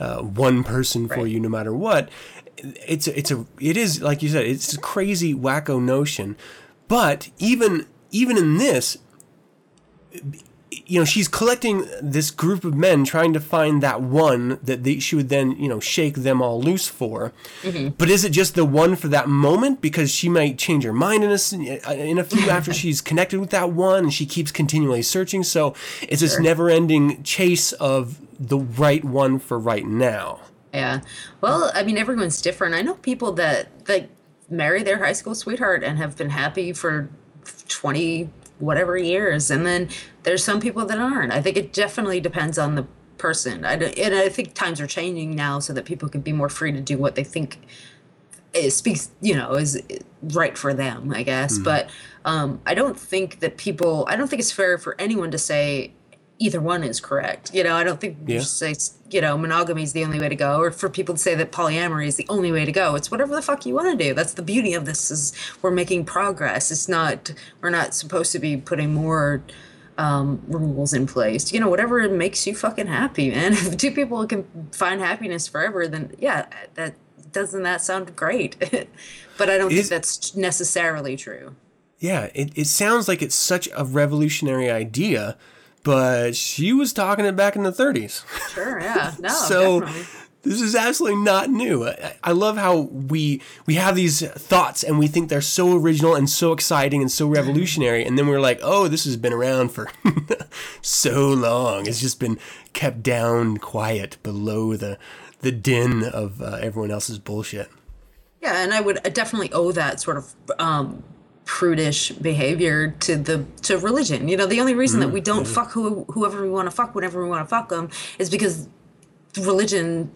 uh, one person for you no matter what. It's a, it's a it is like you said it's a crazy wacko notion, but even even in this, you know, she's collecting this group of men trying to find that one that they, she would then, you know, shake them all loose for. Mm-hmm. But is it just the one for that moment? Because she might change her mind in a, s- uh, in a few (laughs) after she's connected with that one and she keeps continually searching. So it's this never ending chase of the right one for right now. Yeah. Well, I mean, everyone's different. I know people that that marry their high school sweetheart and have been happy for 20 whatever years and then there's some people that aren't. I think it definitely depends on the person. I and I think times are changing now so that people can be more free to do what they think it speaks you know is right for them i guess but um i don't think that people i don't think it's fair for anyone to say either one is correct you know i don't think you Yeah. should say you know monogamy is the only way to go or for people to say that polyamory is the only way to go it's whatever the fuck you want to do that's the beauty of this is we're making progress it's not we're not supposed to be putting more um, rules in place. You know, whatever makes you fucking happy, man. (laughs) If two people can find happiness forever, then yeah, that doesn't that sound great? (laughs) but I don't think that's necessarily true. Yeah, it, it sounds like it's such a revolutionary idea, but she was talking it back in the 30s. Sure, yeah, (laughs) no, so definitely. this is absolutely not new. I, I love how we we have these thoughts and we think they're so original and so exciting and so revolutionary, and then we're like, oh, this has been around for (laughs) so long. It's just been kept down quiet below the the din of uh, everyone else's bullshit. Yeah, and I would definitely owe that sort of um, prudish behavior to the to religion. You know, the only reason that we don't fuck who, whoever we want to fuck whenever we want to fuck them is because religion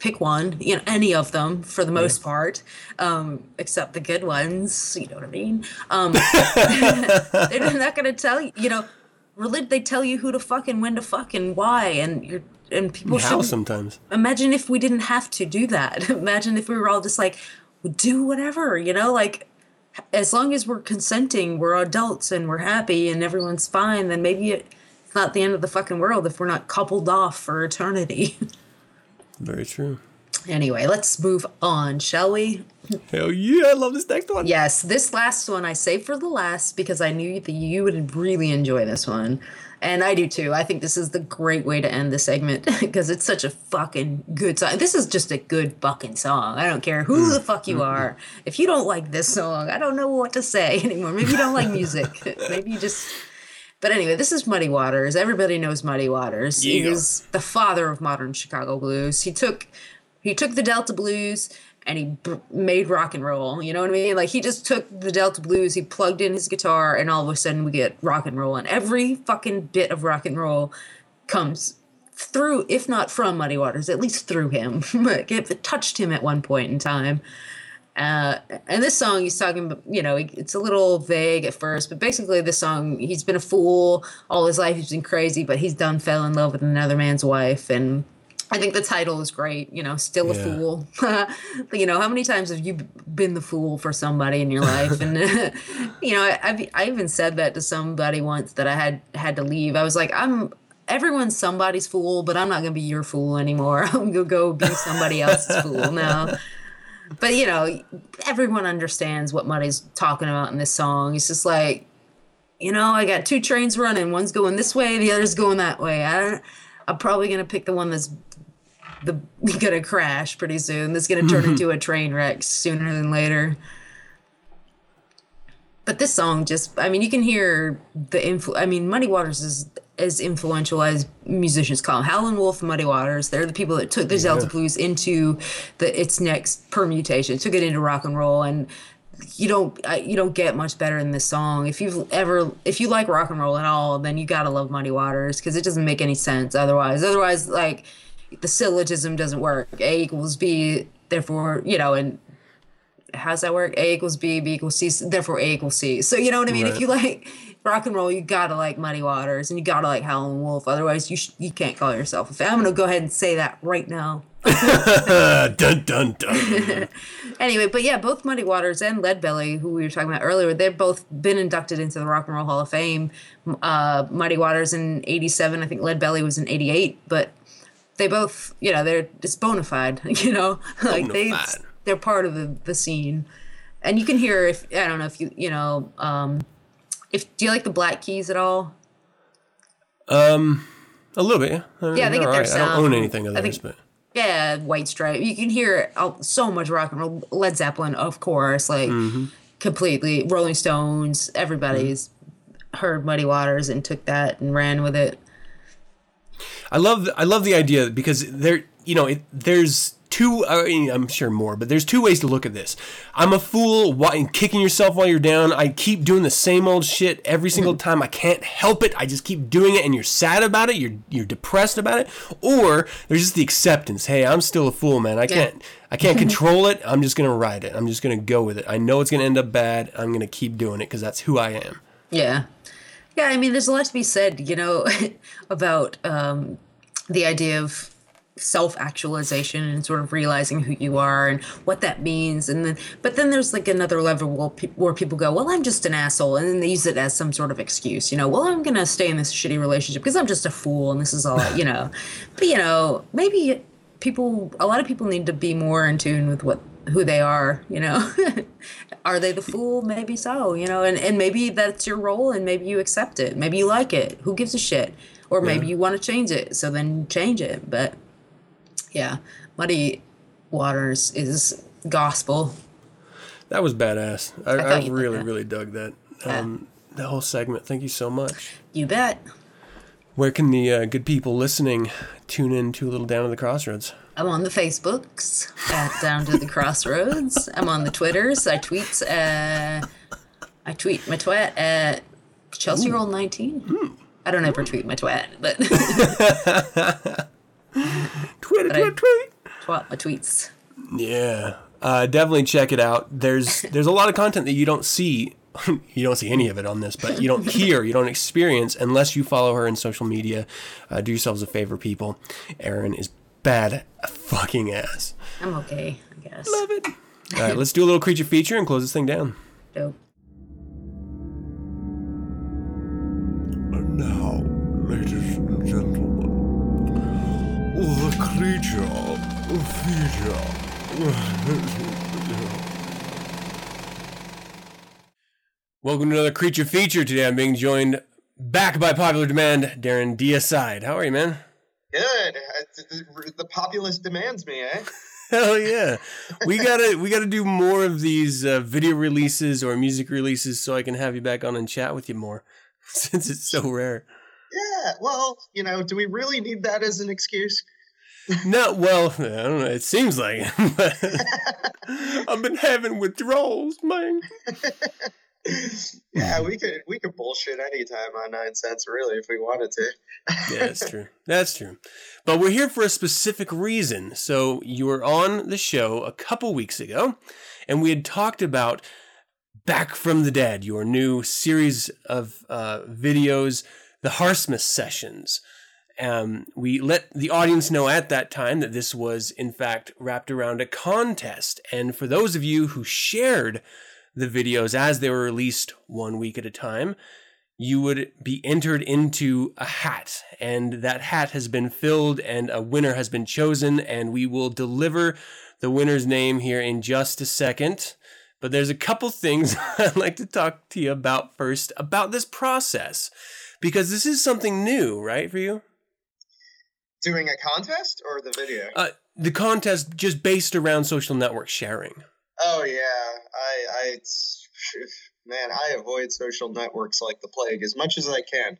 pick one, you know, any of them for the most part, um, except the good ones. You know what I mean? Um, (laughs) they're not going to tell you. You know, religion. They tell you who to fuck and when to fuck and why, and you're and people How should sometimes. imagine if we didn't have to do that. (laughs) imagine if we were all just like, do whatever, you know, like as long as we're consenting, we're adults and we're happy and everyone's fine, then maybe it's not the end of the fucking world if we're not coupled off for eternity. (laughs) Very true. anyway, let's move on, shall we? Hell yeah, I love this next one. Yes, this last one I saved for the last because I knew that you would really enjoy this one. And I do too. I think this is the great way to end the segment (laughs) because it's such a fucking good song. This is just a good fucking song. I don't care who mm. the fuck you mm-hmm. are. If you don't like this song, I don't know what to say (laughs) anymore. Maybe you don't like music. (laughs) Maybe you just. But anyway, this is Muddy Waters. Everybody knows Muddy Waters. He Yeah. was the father of modern Chicago blues. He took he took the Delta blues and he b- made rock and roll. You know what I mean? Like he just took the Delta blues, he plugged in his guitar, and all of a sudden we get rock and roll. And every fucking bit of rock and roll comes through, if not from Muddy Waters, at least through him. (laughs) Like, it touched him at one point in time. Uh, and this song he's talking you know, it's a little vague at first, but basically this song, he's been a fool all his life. He's been crazy, but he's done fell in love with another man's wife. And I think the title is great, you know, still a Yeah. fool. (laughs) you know, how many times have you been the fool for somebody in your life? And, (laughs) (laughs) you know, I, I've, I even said that to somebody once that I had had to leave. I was like, I'm, everyone's somebody's fool, but I'm not going to be your fool anymore. I'm going to go be somebody else's fool now but you know, everyone understands what Muddy's talking about in this song. It's just like, you know, I got two trains running. One's going this way, the other's going that way. I don't, I'm probably gonna pick the one that's the (laughs) gonna crash pretty soon. That's gonna turn into a train wreck sooner than later. But this song just, I mean, you can hear the influ. I mean, Muddy Waters is as influential as musicians call him. Howlin' Wolf Muddy Waters, they're the people that took the Delta Blues into the its next permutation, took it into rock and roll, and you don't you don't get much better than this song. If you've ever if you like rock and roll at all, then you gotta love Muddy Waters because it doesn't make any sense otherwise. Otherwise, like the syllogism doesn't work. A equals B, therefore you know, and how's that work? A equals B, B equals C, therefore A equals C. So you know what I mean? If you like rock and roll, you gotta like Muddy Waters and you gotta like Howlin' Wolf. Otherwise, you sh- you can't call yourself a fan. I'm gonna go ahead and say that right now. (laughs) (laughs) Dun dun dun. Anyway, but yeah, both Muddy Waters and Leadbelly, who we were talking about earlier, they've both been inducted into the Rock and Roll Hall of Fame. Uh, Muddy Waters in '87, I think Leadbelly was in '88, but they both, you know, they're it's bona fide, (laughs) you know, like they they're part of the, the scene, and you can hear if I don't know if you you know um, if do you like the Black Keys at all? um, a little bit. Yeah, Yeah, they get their sound. I don't own anything of theirs, but Yeah, White Stripe. You can hear so much rock and roll. Led Zeppelin, of course, like Mm-hmm. completely. Rolling Stones. Everybody's heard Muddy Waters and took that and ran with it. I love I love the idea because there you know it, there's two I mean, I'm sure more but there's two ways to look at this. I'm a fool why kicking yourself while you're down. I keep doing the same old shit every single time. I can't help it. I just keep doing it and you're sad about it. You're you're depressed about it. Or there's just the acceptance. Hey, I'm still a fool, man. I can't I can't control it. I'm just going to ride it. I'm just going to go with it. I know it's going to end up bad. I'm going to keep doing it cuz that's who I am. Yeah. Yeah, I mean, there's a lot to be said, you know, (laughs) about um, the idea of self-actualization and sort of realizing who you are and what that means. And then but then there's like another level where, pe- where people go well i'm just an asshole and then they use it as some sort of excuse you know well i'm gonna stay in this shitty relationship because i'm just a fool and this is all you know. (laughs) But you know maybe people a lot of people need to be more in tune with what who they are you know. (laughs) Are they the fool? Maybe so you know and, and maybe that's your role and maybe you accept it. Maybe you like it. Who gives a shit? Or maybe you want to change it so then change it. But yeah muddy waters is gospel That was badass. I, thought I, really, really dug that. Um, the whole segment. Thank you so much. you bet Where can the uh, good people listening tune in to a little down at the crossroads? I'm on the Facebooks at Down to the Crossroads. I'm on the Twitters. I tweet. Uh, I tweet my twat at Chelsea Roll 19. I don't ever tweet my twat, but (laughs) (laughs) (laughs) Tweet, But I- tweet, tweet. twat my tweets. Yeah, uh, definitely check it out. There's (laughs) there's a lot of content that you don't see. (laughs) you don't see any of it on this, but you don't hear, you don't experience unless you follow her in social media. Uh, do yourselves a favor, people. Erin is bad fucking ass. I'm okay, I guess. Love it. All right, let's do a little creature feature and close this thing down. Dope. And now, ladies and gentlemen, the creature feature. Welcome to another creature feature. Today I'm being joined back by popular demand, Darren Deicide. How are you, man? Good. The, the populace demands me, eh? (laughs) Hell yeah. We gotta we gotta do more of these uh, video releases or music releases so I can have you back on and chat with you more. (laughs) Since it's so rare. Yeah. Well, you know, do we really need that as an excuse? No, well, I don't know. It seems like it, (laughs) I've been having withdrawals, man. yeah, we could we could bullshit anytime on 9sense, really, if we wanted to. Yeah, that's true. That's true. But we're here for a specific reason. So you were on the show a couple weeks ago, and we had talked about Back from the Dead, your new series of uh, videos, the Harsimus Sessions. Um, we let the audience know at that time that this was, in fact, wrapped around a contest. And for those of you who shared the videos as they were released one week at a time, you would be entered into a hat. And that hat has been filled, and a winner has been chosen. And we will deliver the winner's name here in just a second. But there's a couple things (laughs) I'd like to talk to you about first about this process. Because this is something new, right, for you? Doing a contest or the video? Uh, the contest just based around social network sharing. oh yeah, I I it's- man, I avoid social networks like the plague as much as I can.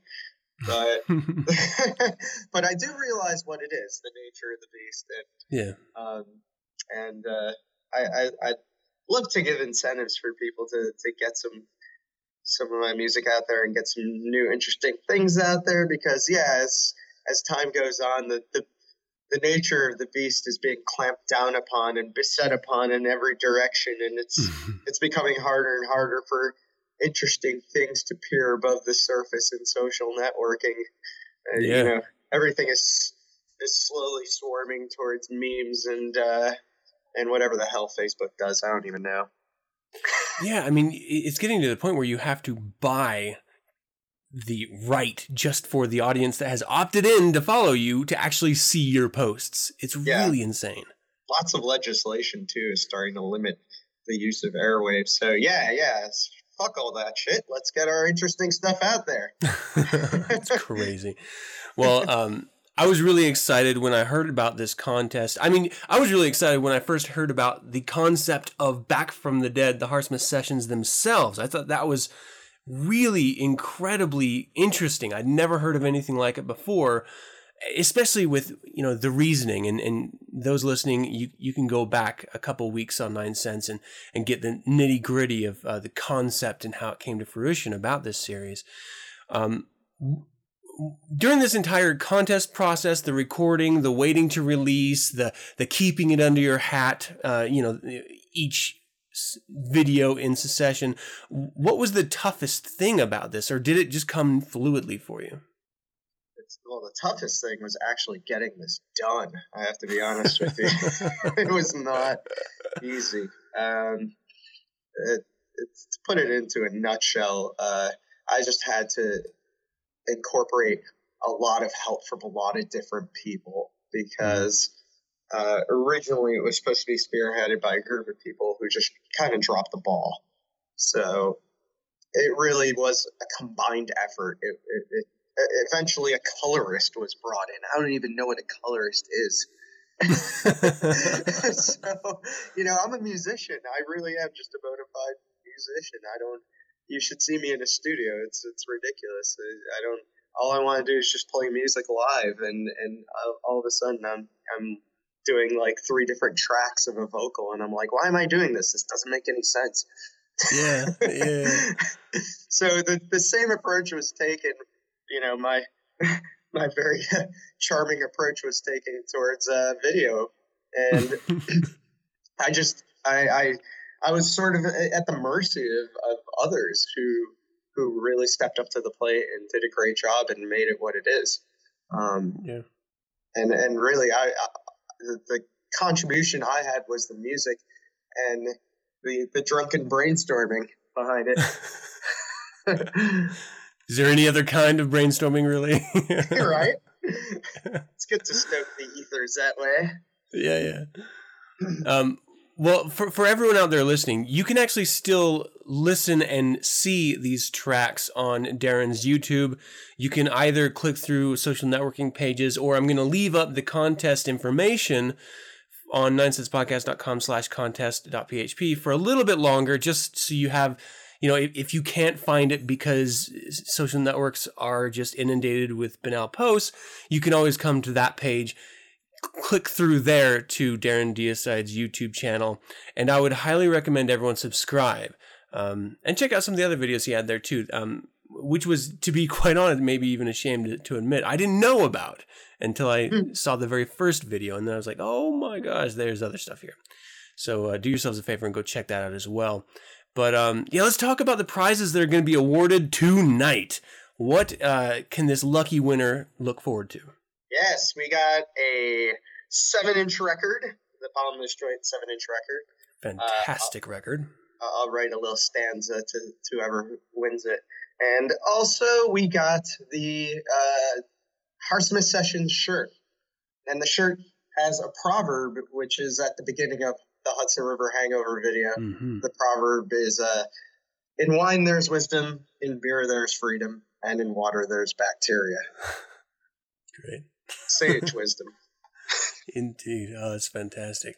But (laughs) but I do realize what it is, the nature of the beast, and yeah. um, and uh, I, I I'd love to give incentives for people to to get some some of my music out there and get some new interesting things out there because yeah, as as time goes on, the the the nature of the beast is being clamped down upon and beset upon in every direction, and it's it's becoming harder and harder for interesting things to peer above the surface in social networking. Uh, Yeah. You know, everything is is slowly swarming towards memes and uh, and whatever the hell Facebook does. I don't even know. (laughs) Yeah, I mean, it's getting to the point where you have to buy the right just for the audience that has opted in to follow you to actually see your posts. It's Yeah. really insane. Lots of legislation too is starting to limit the use of airwaves. So yeah, yeah, fuck all that shit. Let's get our interesting stuff out there. (laughs) it's crazy. Well, (laughs) um, I was really excited when I heard about this contest. I mean, I was really excited when I first heard about the concept of Back from the Dead, the Harsimus sessions themselves. I thought that was really incredibly interesting. I'd never heard of anything like it before, especially with, you know, the reasoning and, and those listening, you, you can go back a couple weeks on 9sense and, and get the nitty gritty of uh, the concept and how it came to fruition about this series. Um, during this entire contest process, the recording, the waiting to release, the the keeping it under your hat, uh, you know, each video in succession, what was the toughest thing about this, or did it just come fluidly for you? Well, the toughest thing was actually getting this done. I have to be honest with you. (laughs) it was not easy. Um, it, it's, to put it into a nutshell, uh, I just had to incorporate a lot of help from a lot of different people because uh, originally it was supposed to be spearheaded by a group of people who just kind of dropped the ball. So it really was a combined effort. It, it, it eventually a colorist was brought in. I don't even know what a colorist is. (laughs) (laughs) so, you know, I'm a musician. I really am just a bona fide musician. I don't. You should see me in a studio. It's it's ridiculous. I don't. All I want to do is just play music live, and and all of a sudden I'm I'm doing like three different tracks of a vocal, and I'm like, why am I doing this? This doesn't make any sense. Yeah, yeah. (laughs) so the the same approach was taken. You know, my (laughs) my very (laughs) charming approach was taken towards uh, video, and (clears throat) I just I, I I was sort of at the mercy of, of others who who really stepped up to the plate and did a great job and made it what it is. Um, yeah. And and really, I, I the, the contribution I had was the music and the the drunken brainstorming behind it. (laughs) Is there any other kind of brainstorming, really? (laughs) right. (laughs) It's good to stoke the ethers that way. Yeah, yeah. Um, well, for for everyone out there listening, you can actually still listen and see these tracks on Darren's YouTube. You can either click through social networking pages, or I'm going to leave up the contest information on ninecentespodcast.com slash contest.php for a little bit longer, just so you have, you know, if, if you can't find it because social networks are just inundated with banal posts, you can always come to that page click through there to Darren Deicide's YouTube channel, and I would highly recommend everyone subscribe um, and check out some of the other videos he had there too. Um, which was, to be (laughs) quite honest, maybe even ashamed to, to admit, I didn't know about until I mm. saw the very first video, and then I was like, "Oh my gosh, there's other stuff here." So uh, do yourselves a favor and go check that out as well. But um, yeah, let's talk about the prizes that are going to be awarded tonight. What uh, can this lucky winner look forward to? Yes, we got a seven-inch record, the Bottomless Joint seven-inch record. Fantastic uh, record. I'll write a little stanza to, to whoever wins it. And also, we got the uh, Harsimus Sessions shirt. And the shirt has a proverb, which is at the beginning of the Hudson River Hangover video. Mm-hmm. The proverb is uh, In wine, there's wisdom, in beer, there's freedom, and in water, there's bacteria. (laughs) Great. Sage wisdom. (laughs) Indeed. Oh, that's fantastic.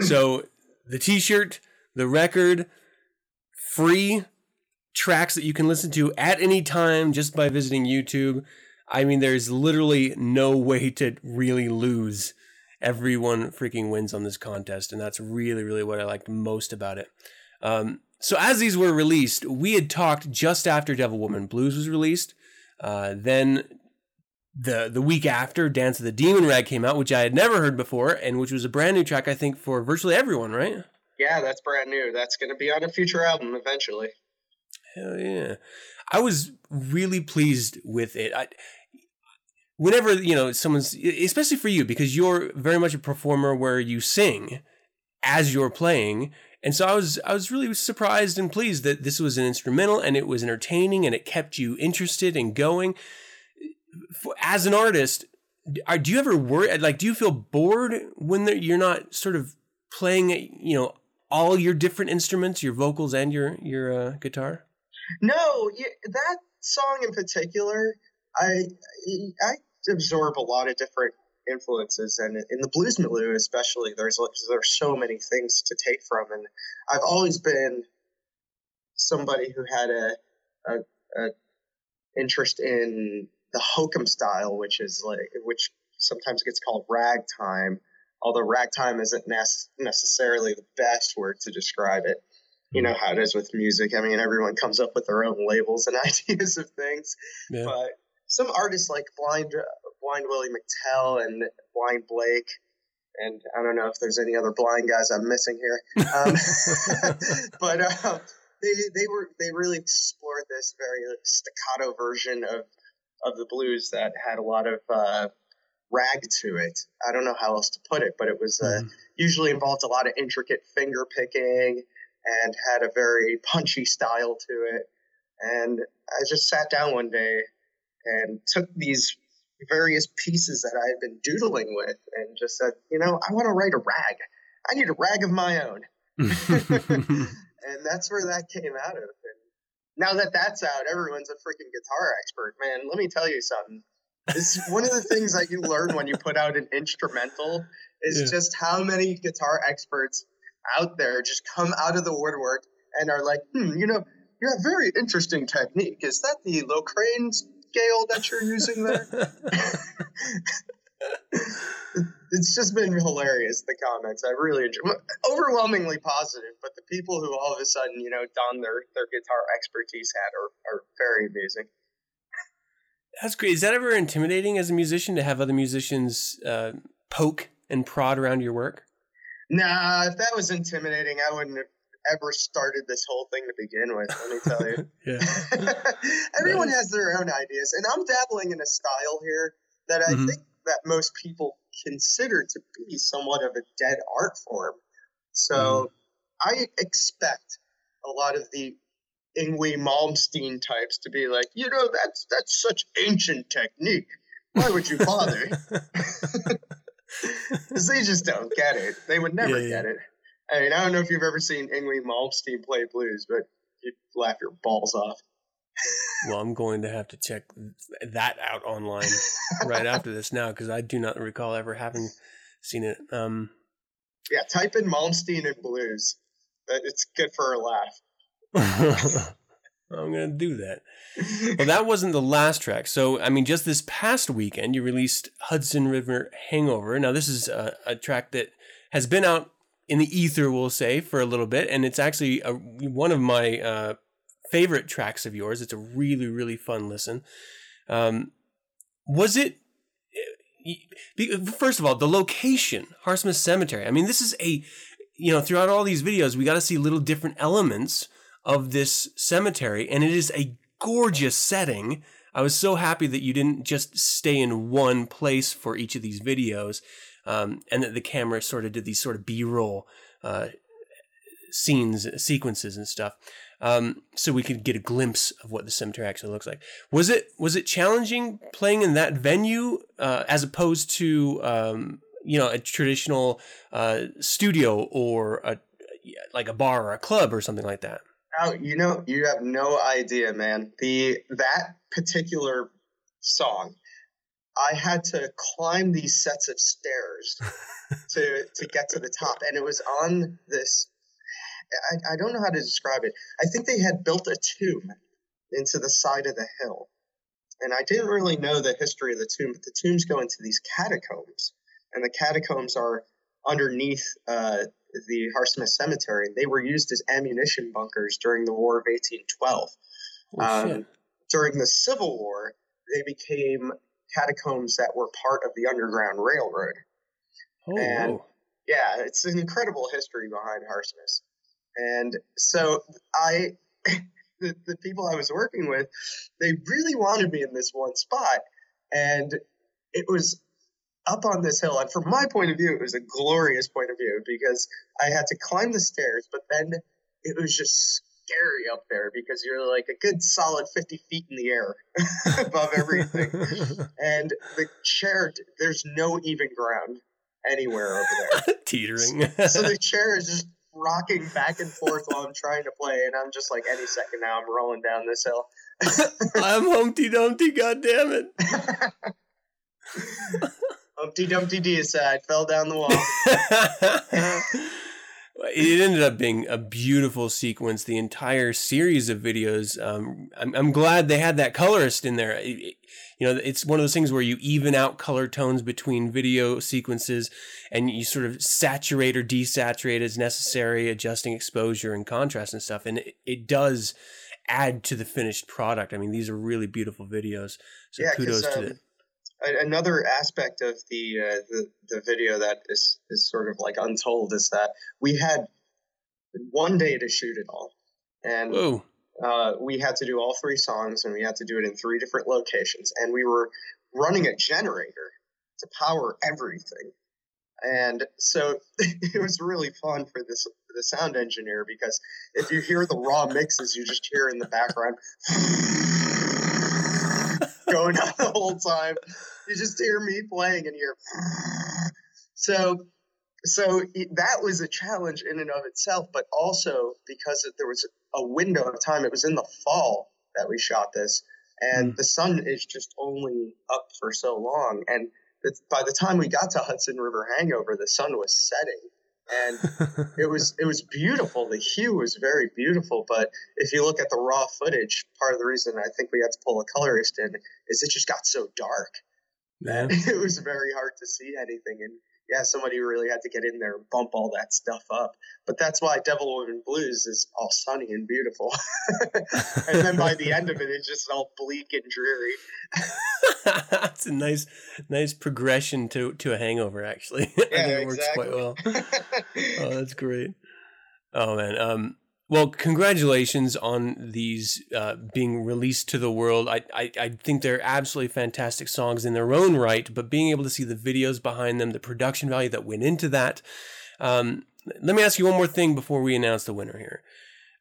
So, the t shirt, the record, free tracks that you can listen to at any time just by visiting YouTube. I mean, there's literally no way to really lose. Everyone freaking wins on this contest, and that's really, really what I liked most about it. Um, so, as these were released, we had talked just after Devil Woman Blues was released. Uh, then the the week after, Dance of the Demon Rag came out, which I had never heard before, and which was a brand new track, I think, for virtually everyone, right? Yeah, that's brand new. That's going to be on a future album eventually. Hell yeah. I was really pleased with it. I, whenever, you know, someone's, especially for you, because you're very much a performer where you sing as you're playing. And so I was, I was really surprised and pleased that this was an instrumental and it was entertaining and it kept you interested and going. For, as an artist, do you ever worry, like, do you feel bored when you're not sort of playing, you know, all your different instruments, your vocals and your, your uh, guitar? No, that song in particular, I I absorb a lot of different influences, and in the blues milieu, especially, there's there's so many things to take from, and I've always been somebody who had a, a, a interest in the hokum style, which is like which sometimes gets called ragtime, although ragtime isn't necessarily the best word to describe it you know how it is with music. I mean, everyone comes up with their own labels and (laughs) ideas of things. Yeah. But some artists like Blind Blind Willie McTell and Blind Blake, and I don't know if there's any other blind guys I'm missing here. Um, (laughs) (laughs) but uh, they they were they really explored this very staccato version of of the blues that had a lot of uh, rag to it. I don't know how else to put it, but it was uh, mm. usually involved a lot of intricate finger picking and had a very punchy style to it. And I just sat down one day and took these various pieces that I had been doodling with and just said, you know, I want to write a rag. I need a rag of my own. (laughs) (laughs) and that's where that came out of. And now that that's out, everyone's a freaking guitar expert, man. Let me tell you something. This (laughs) one of the things that you learn when you put out an instrumental is yeah. just how many guitar experts out there just come out of the woodwork and are like, hmm, you know, you have very interesting technique. Is that the Locrian scale that you're using there? (laughs) (laughs) (laughs) it's just been hilarious. The comments I really enjoy, overwhelmingly positive, but the people who all of a sudden you know don their their guitar expertise hat are are very amazing. That's great. Is that ever intimidating as a musician to have other musicians uh, poke and prod around your work? Nah, if that was intimidating, I wouldn't have ever started this whole thing to begin with. Let me tell you. (laughs) (laughs) Everyone has their own ideas, and I'm dabbling in a style here that I mm-hmm. think that most people consider to be somewhat of a dead art form. So mm-hmm. I expect a lot of the Yngwie Malmsteen types to be like, you know, that's that's such ancient technique. Why would you bother? (laughs) (laughs) Because they just don't get it. They would never yeah, yeah. get it. I mean, I don't know if you've ever seen Yngwie Malmsteen play blues, but you'd laugh your balls off. Well, I'm going to have to check that out online right (laughs) after this now because I do not recall ever having seen it. Um, yeah, type in Malmsteen and blues. It's good for a laugh. (laughs) I'm going to do that. Well, that wasn't the last track. So, I mean, just this past weekend, you released Hudson River Hangover. Now, this is a, a track that has been out in the ether, we'll say, for a little bit, and it's actually a, one of my uh, favorite tracks of yours. It's a really, really fun listen. Um, was it? First of all, the location, Harsimus Cemetery. I mean, this is a, you know, throughout all these videos, we got to see little different elements of this cemetery, and it is a gorgeous setting. I was so happy that you didn't just stay in one place for each of these videos, um, and that the camera sort of did these sort of B-roll uh, scenes, sequences, and stuff, um, so we could get a glimpse of what the cemetery actually looks like. Was it was it challenging playing in that venue uh, as opposed to um, you know a traditional uh, studio or a like a bar or a club or something like that? Oh, you know, you have no idea, man. The that particular song, I had to climb these sets of stairs (laughs) to to get to the top, and it was on this. I, I don't know how to describe it. I think they had built a tomb into the side of the hill, and I didn't really know the history of the tomb, but the tombs go into these catacombs, and the catacombs are underneath uh, the Harsimus Cemetery. They were used as ammunition bunkers during the War of 1812. Oh, um, during the Civil War, they became catacombs that were part of the Underground Railroad. Oh, and yeah, it's an incredible history behind Harsimus. And so I, (laughs) the, the people I was working with, they really wanted me in this one spot. And it was up on this hill. And from my point of view, it was a glorious point of view because I had to climb the stairs, but then it was just scary up there because you're like a good solid 50 feet in the air (laughs) above everything. (laughs) and the chair, there's no even ground anywhere over there. Teetering. so the chair is just rocking back and forth while I'm trying to play, and I'm just like, any second now, I'm rolling down this hill. (laughs) I'm Humpty Dumpty, God damn it. Humpty Dumpty Deicide fell down the wall. (laughs) it ended up being a beautiful sequence. The entire series of videos. Um, I'm, I'm, glad they had that colorist in there. It, it, you know, it's one of those things where you even out color tones between video sequences, and you sort of saturate or desaturate as necessary, adjusting exposure and contrast and stuff. And it, it does add to the finished product. I mean, these are really beautiful videos. So yeah, kudos um, to the another aspect of the, uh, the the video that is is sort of like untold is that we had one day to shoot it all, and uh, we had to do all three songs, and we had to do it in three different locations, and we were running a generator to power everything, and so (laughs) it was really fun for this the sound engineer because if you hear the raw mixes, you just hear in the background (laughs) going on the whole time. You just hear me playing and you're so so that was a challenge in and of itself, but also because there was a window of time. It was in the fall that we shot this, and mm. the sun is just only up for so long. And by the time we got to Hudson River Hangover, the sun was setting and (laughs) it was it was beautiful. The hue was very beautiful, but if you look at the raw footage, part of the reason I think we had to pull a colorist in is it just got so dark. Man. (laughs) it was very hard to see anything. And yeah, somebody really had to get in there and bump all that stuff up. But that's why Devil Woman Blues is all sunny and beautiful. (laughs) and then by the end of it, it's just all bleak and dreary. (laughs) That's a nice, nice progression to to a hangover. Actually, (laughs) I think Yeah, it works quite well. exactly. Oh, that's great. Oh man. Um. Well, congratulations on these uh, being released to the world. I, I I think they're absolutely fantastic songs in their own right, but being able to see the videos behind them, the production value that went into that. Um, let me ask you one more thing before we announce the winner here.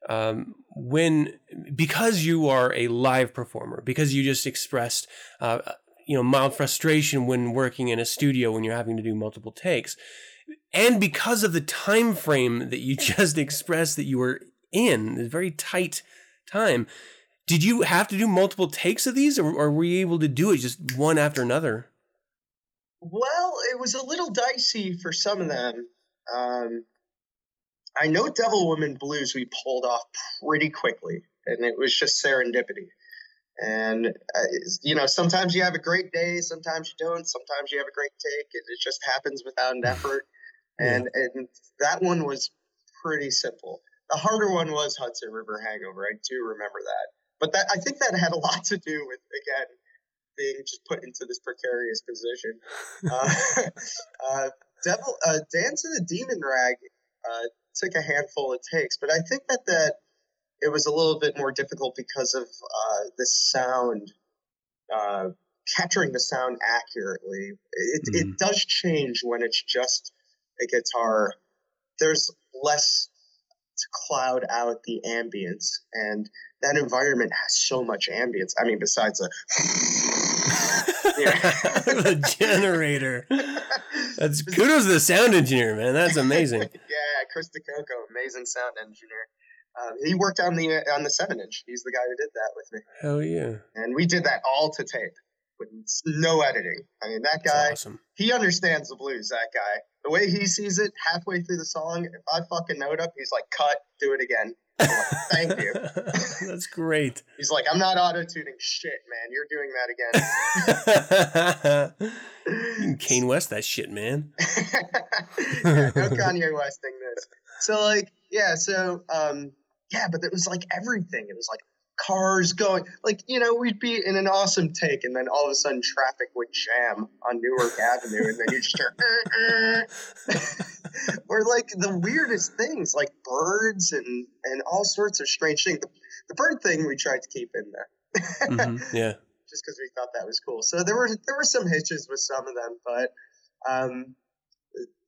Um, when because you are a live performer, because you just expressed uh, you know mild frustration when working in a studio when you're having to do multiple takes and because of the time frame that you (laughs) just expressed that you were in the very tight time did you have to do multiple takes of these or, or were you able to do it just one after another Well, it was a little dicey for some of them. Um, I know Devil Woman Blues we pulled off pretty quickly, and it was just serendipity. And uh, you know, sometimes you have a great day, sometimes you don't. Sometimes you have a great take, and it just happens without an (laughs) effort. And and that one was pretty simple. The harder one was Hudson River Hangover. I do remember that, but that I think that had a lot to do with again being just put into this precarious position. (laughs) Uh, (laughs) uh, Devil, uh, Dance of the Demon Rag uh, took a handful of takes, but I think that that it was a little bit more difficult because of uh, the sound, uh, capturing the sound accurately. It, it does change when it's just a guitar. There's less to cloud out the ambience, and that environment has so much ambience. I mean, besides a (laughs) the generator (laughs) that's kudos to the sound engineer man that's amazing (laughs) yeah, Chris DeCoco, amazing sound engineer. Um, he worked on the on the seven inch. He's the guy who did that with me, hell yeah and we did that all to tape with no editing. I mean, that guy, awesome he understands the blues. That guy, the way he sees it, halfway through the song, if I fucking note up, he's like, "Cut, do it again." Like, Thank you. (laughs) that's great (laughs) He's like, "I'm not auto tuning shit, man. You're doing that again." (laughs) you Kanye West that shit man yeah, no Kanye Westing this. So like, yeah, so um, yeah, but it was like everything. It was like cars going, like you know, we'd be in an awesome take, and then all of a sudden traffic would jam on Newark (laughs) Avenue, and then you just hear, "Er, er." (laughs) or like the weirdest things, like birds and and all sorts of strange things. The, the bird thing we tried to keep in there. (laughs) Mhm, yeah just because we thought that was cool. So there were there were some hitches with some of them, but um,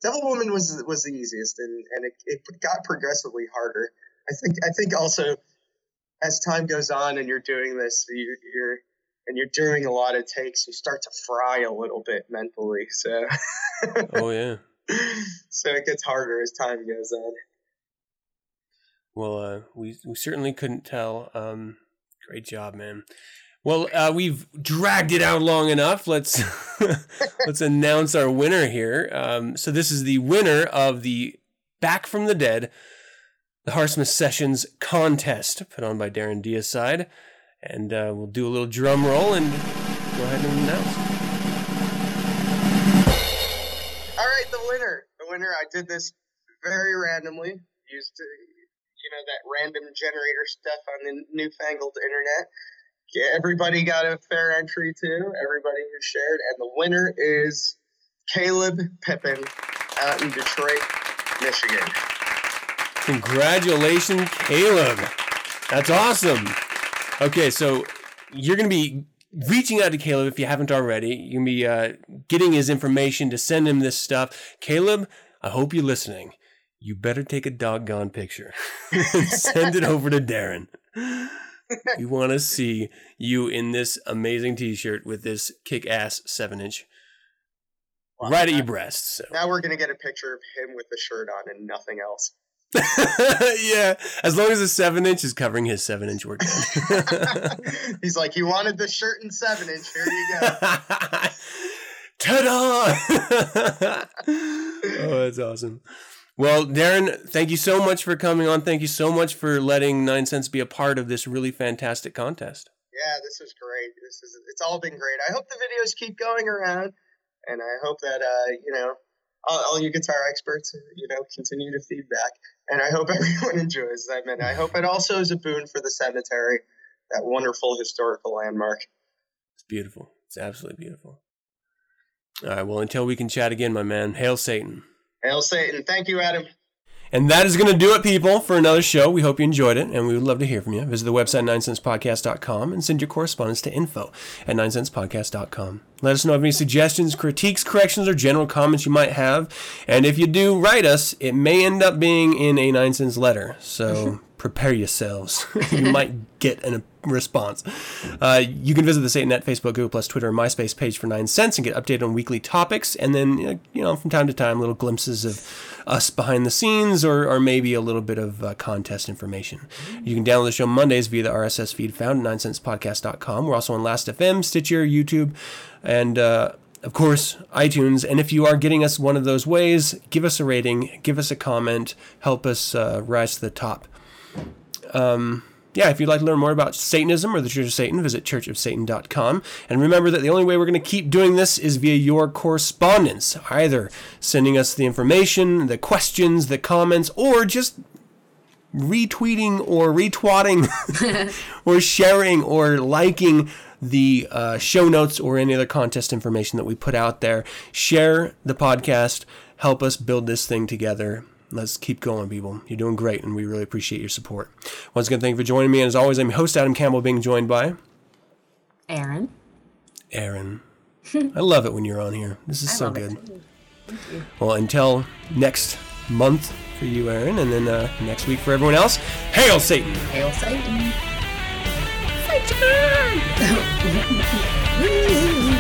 Devil Woman was was the easiest, and and it, it got progressively harder. I think I think also as time goes on and you're doing this, you, you're and you're doing a lot of takes, you start to fry a little bit mentally. So oh yeah (laughs) so it gets harder as time goes on. Well, uh, we we certainly couldn't tell. Um, great job, man. Well, uh, we've dragged it out long enough. Let's (laughs) let's announce our winner here. Um, so this is the winner of the Back from the Dead, the Harsimus Sessions contest, put on by Darren Deicide, and uh, we'll do a little drum roll and go ahead and announce. All right, the winner. The winner. I did this very randomly. Used to, you know, that random generator stuff on the newfangled internet. Yeah, everybody got a fair entry too. Everybody who shared, and the winner is Caleb Pippin out in Detroit, Michigan. Congratulations, Caleb. That's awesome. Okay, so you're going to be reaching out to Caleb if you haven't already. You're going to be uh, getting his information to send him this stuff. Caleb, I hope you're listening. You better take a doggone picture (laughs) and send it over to Darren. We want to see you in this amazing t shirt with this kick ass 7 inch right at your breast. So. Now we're gonna get a picture of him with the shirt on and nothing else. (laughs) yeah, as long as the seven inch is covering his seven inch work. (laughs) He's like, you wanted the shirt in seven inch. Here you go. (laughs) Ta-da! oh, that's awesome. Well, Darren, thank you so much for coming on. Thank you so much for letting 9sense be a part of this really fantastic contest. Yeah, this was great. This is it's all been great. I hope the videos keep going around, and I hope that uh, you know all, all you guitar experts, you know, continue to feedback, and I hope (laughs) everyone enjoys them, and I hope it also is a boon for the cemetery, that wonderful historical landmark. It's beautiful. It's absolutely beautiful. All right. Well, until we can chat again, my man. Hail Satan. Hail Satan! Thank you, Adam. And that is going to do it, people, for another show. We hope you enjoyed it, and we would love to hear from you. Visit the website, 9sensepodcast.com, and send your correspondence to info at 9sensepodcast.com. Let us know of any suggestions, critiques, corrections, or general comments you might have. And if you do write us, it may end up being in a 9sense letter. So prepare yourselves. (laughs) you might get a response. Uh, you can visit the Satanet Facebook, Google Plus, Twitter, and MySpace page for 9sense and get updated on weekly topics. And then, you know, from time to time, little glimpses of us behind the scenes or, or maybe a little bit of uh, contest information. You can download the show Mondays via the RSS feed found at 9sensepodcast.com. We're also on Last.fm, Stitcher, YouTube, and uh, of course, iTunes. And if you are getting us one of those ways, give us a rating, give us a comment, help us uh, rise to the top. Um, yeah, if you'd like to learn more about Satanism or the Church of Satan, visit churchofsatan.com. And remember that the only way we're going to keep doing this is via your correspondence, either sending us the information, the questions, the comments, or just retweeting or retwatting (laughs) or sharing or liking the uh, show notes or any other contest information that we put out there. Share the podcast, help us build this thing together. Let's keep going, people. You're doing great, and we really appreciate your support. Once again, thank you for joining me. And as always, I'm your host, Adam Campbell, being joined by Aaron. Aaron. (laughs) I love it when you're on here. This is I so love good. Well, until next month for you, Aaron, and then uh, next week for everyone else, Hail Satan! Hail Satan. Satan! (laughs)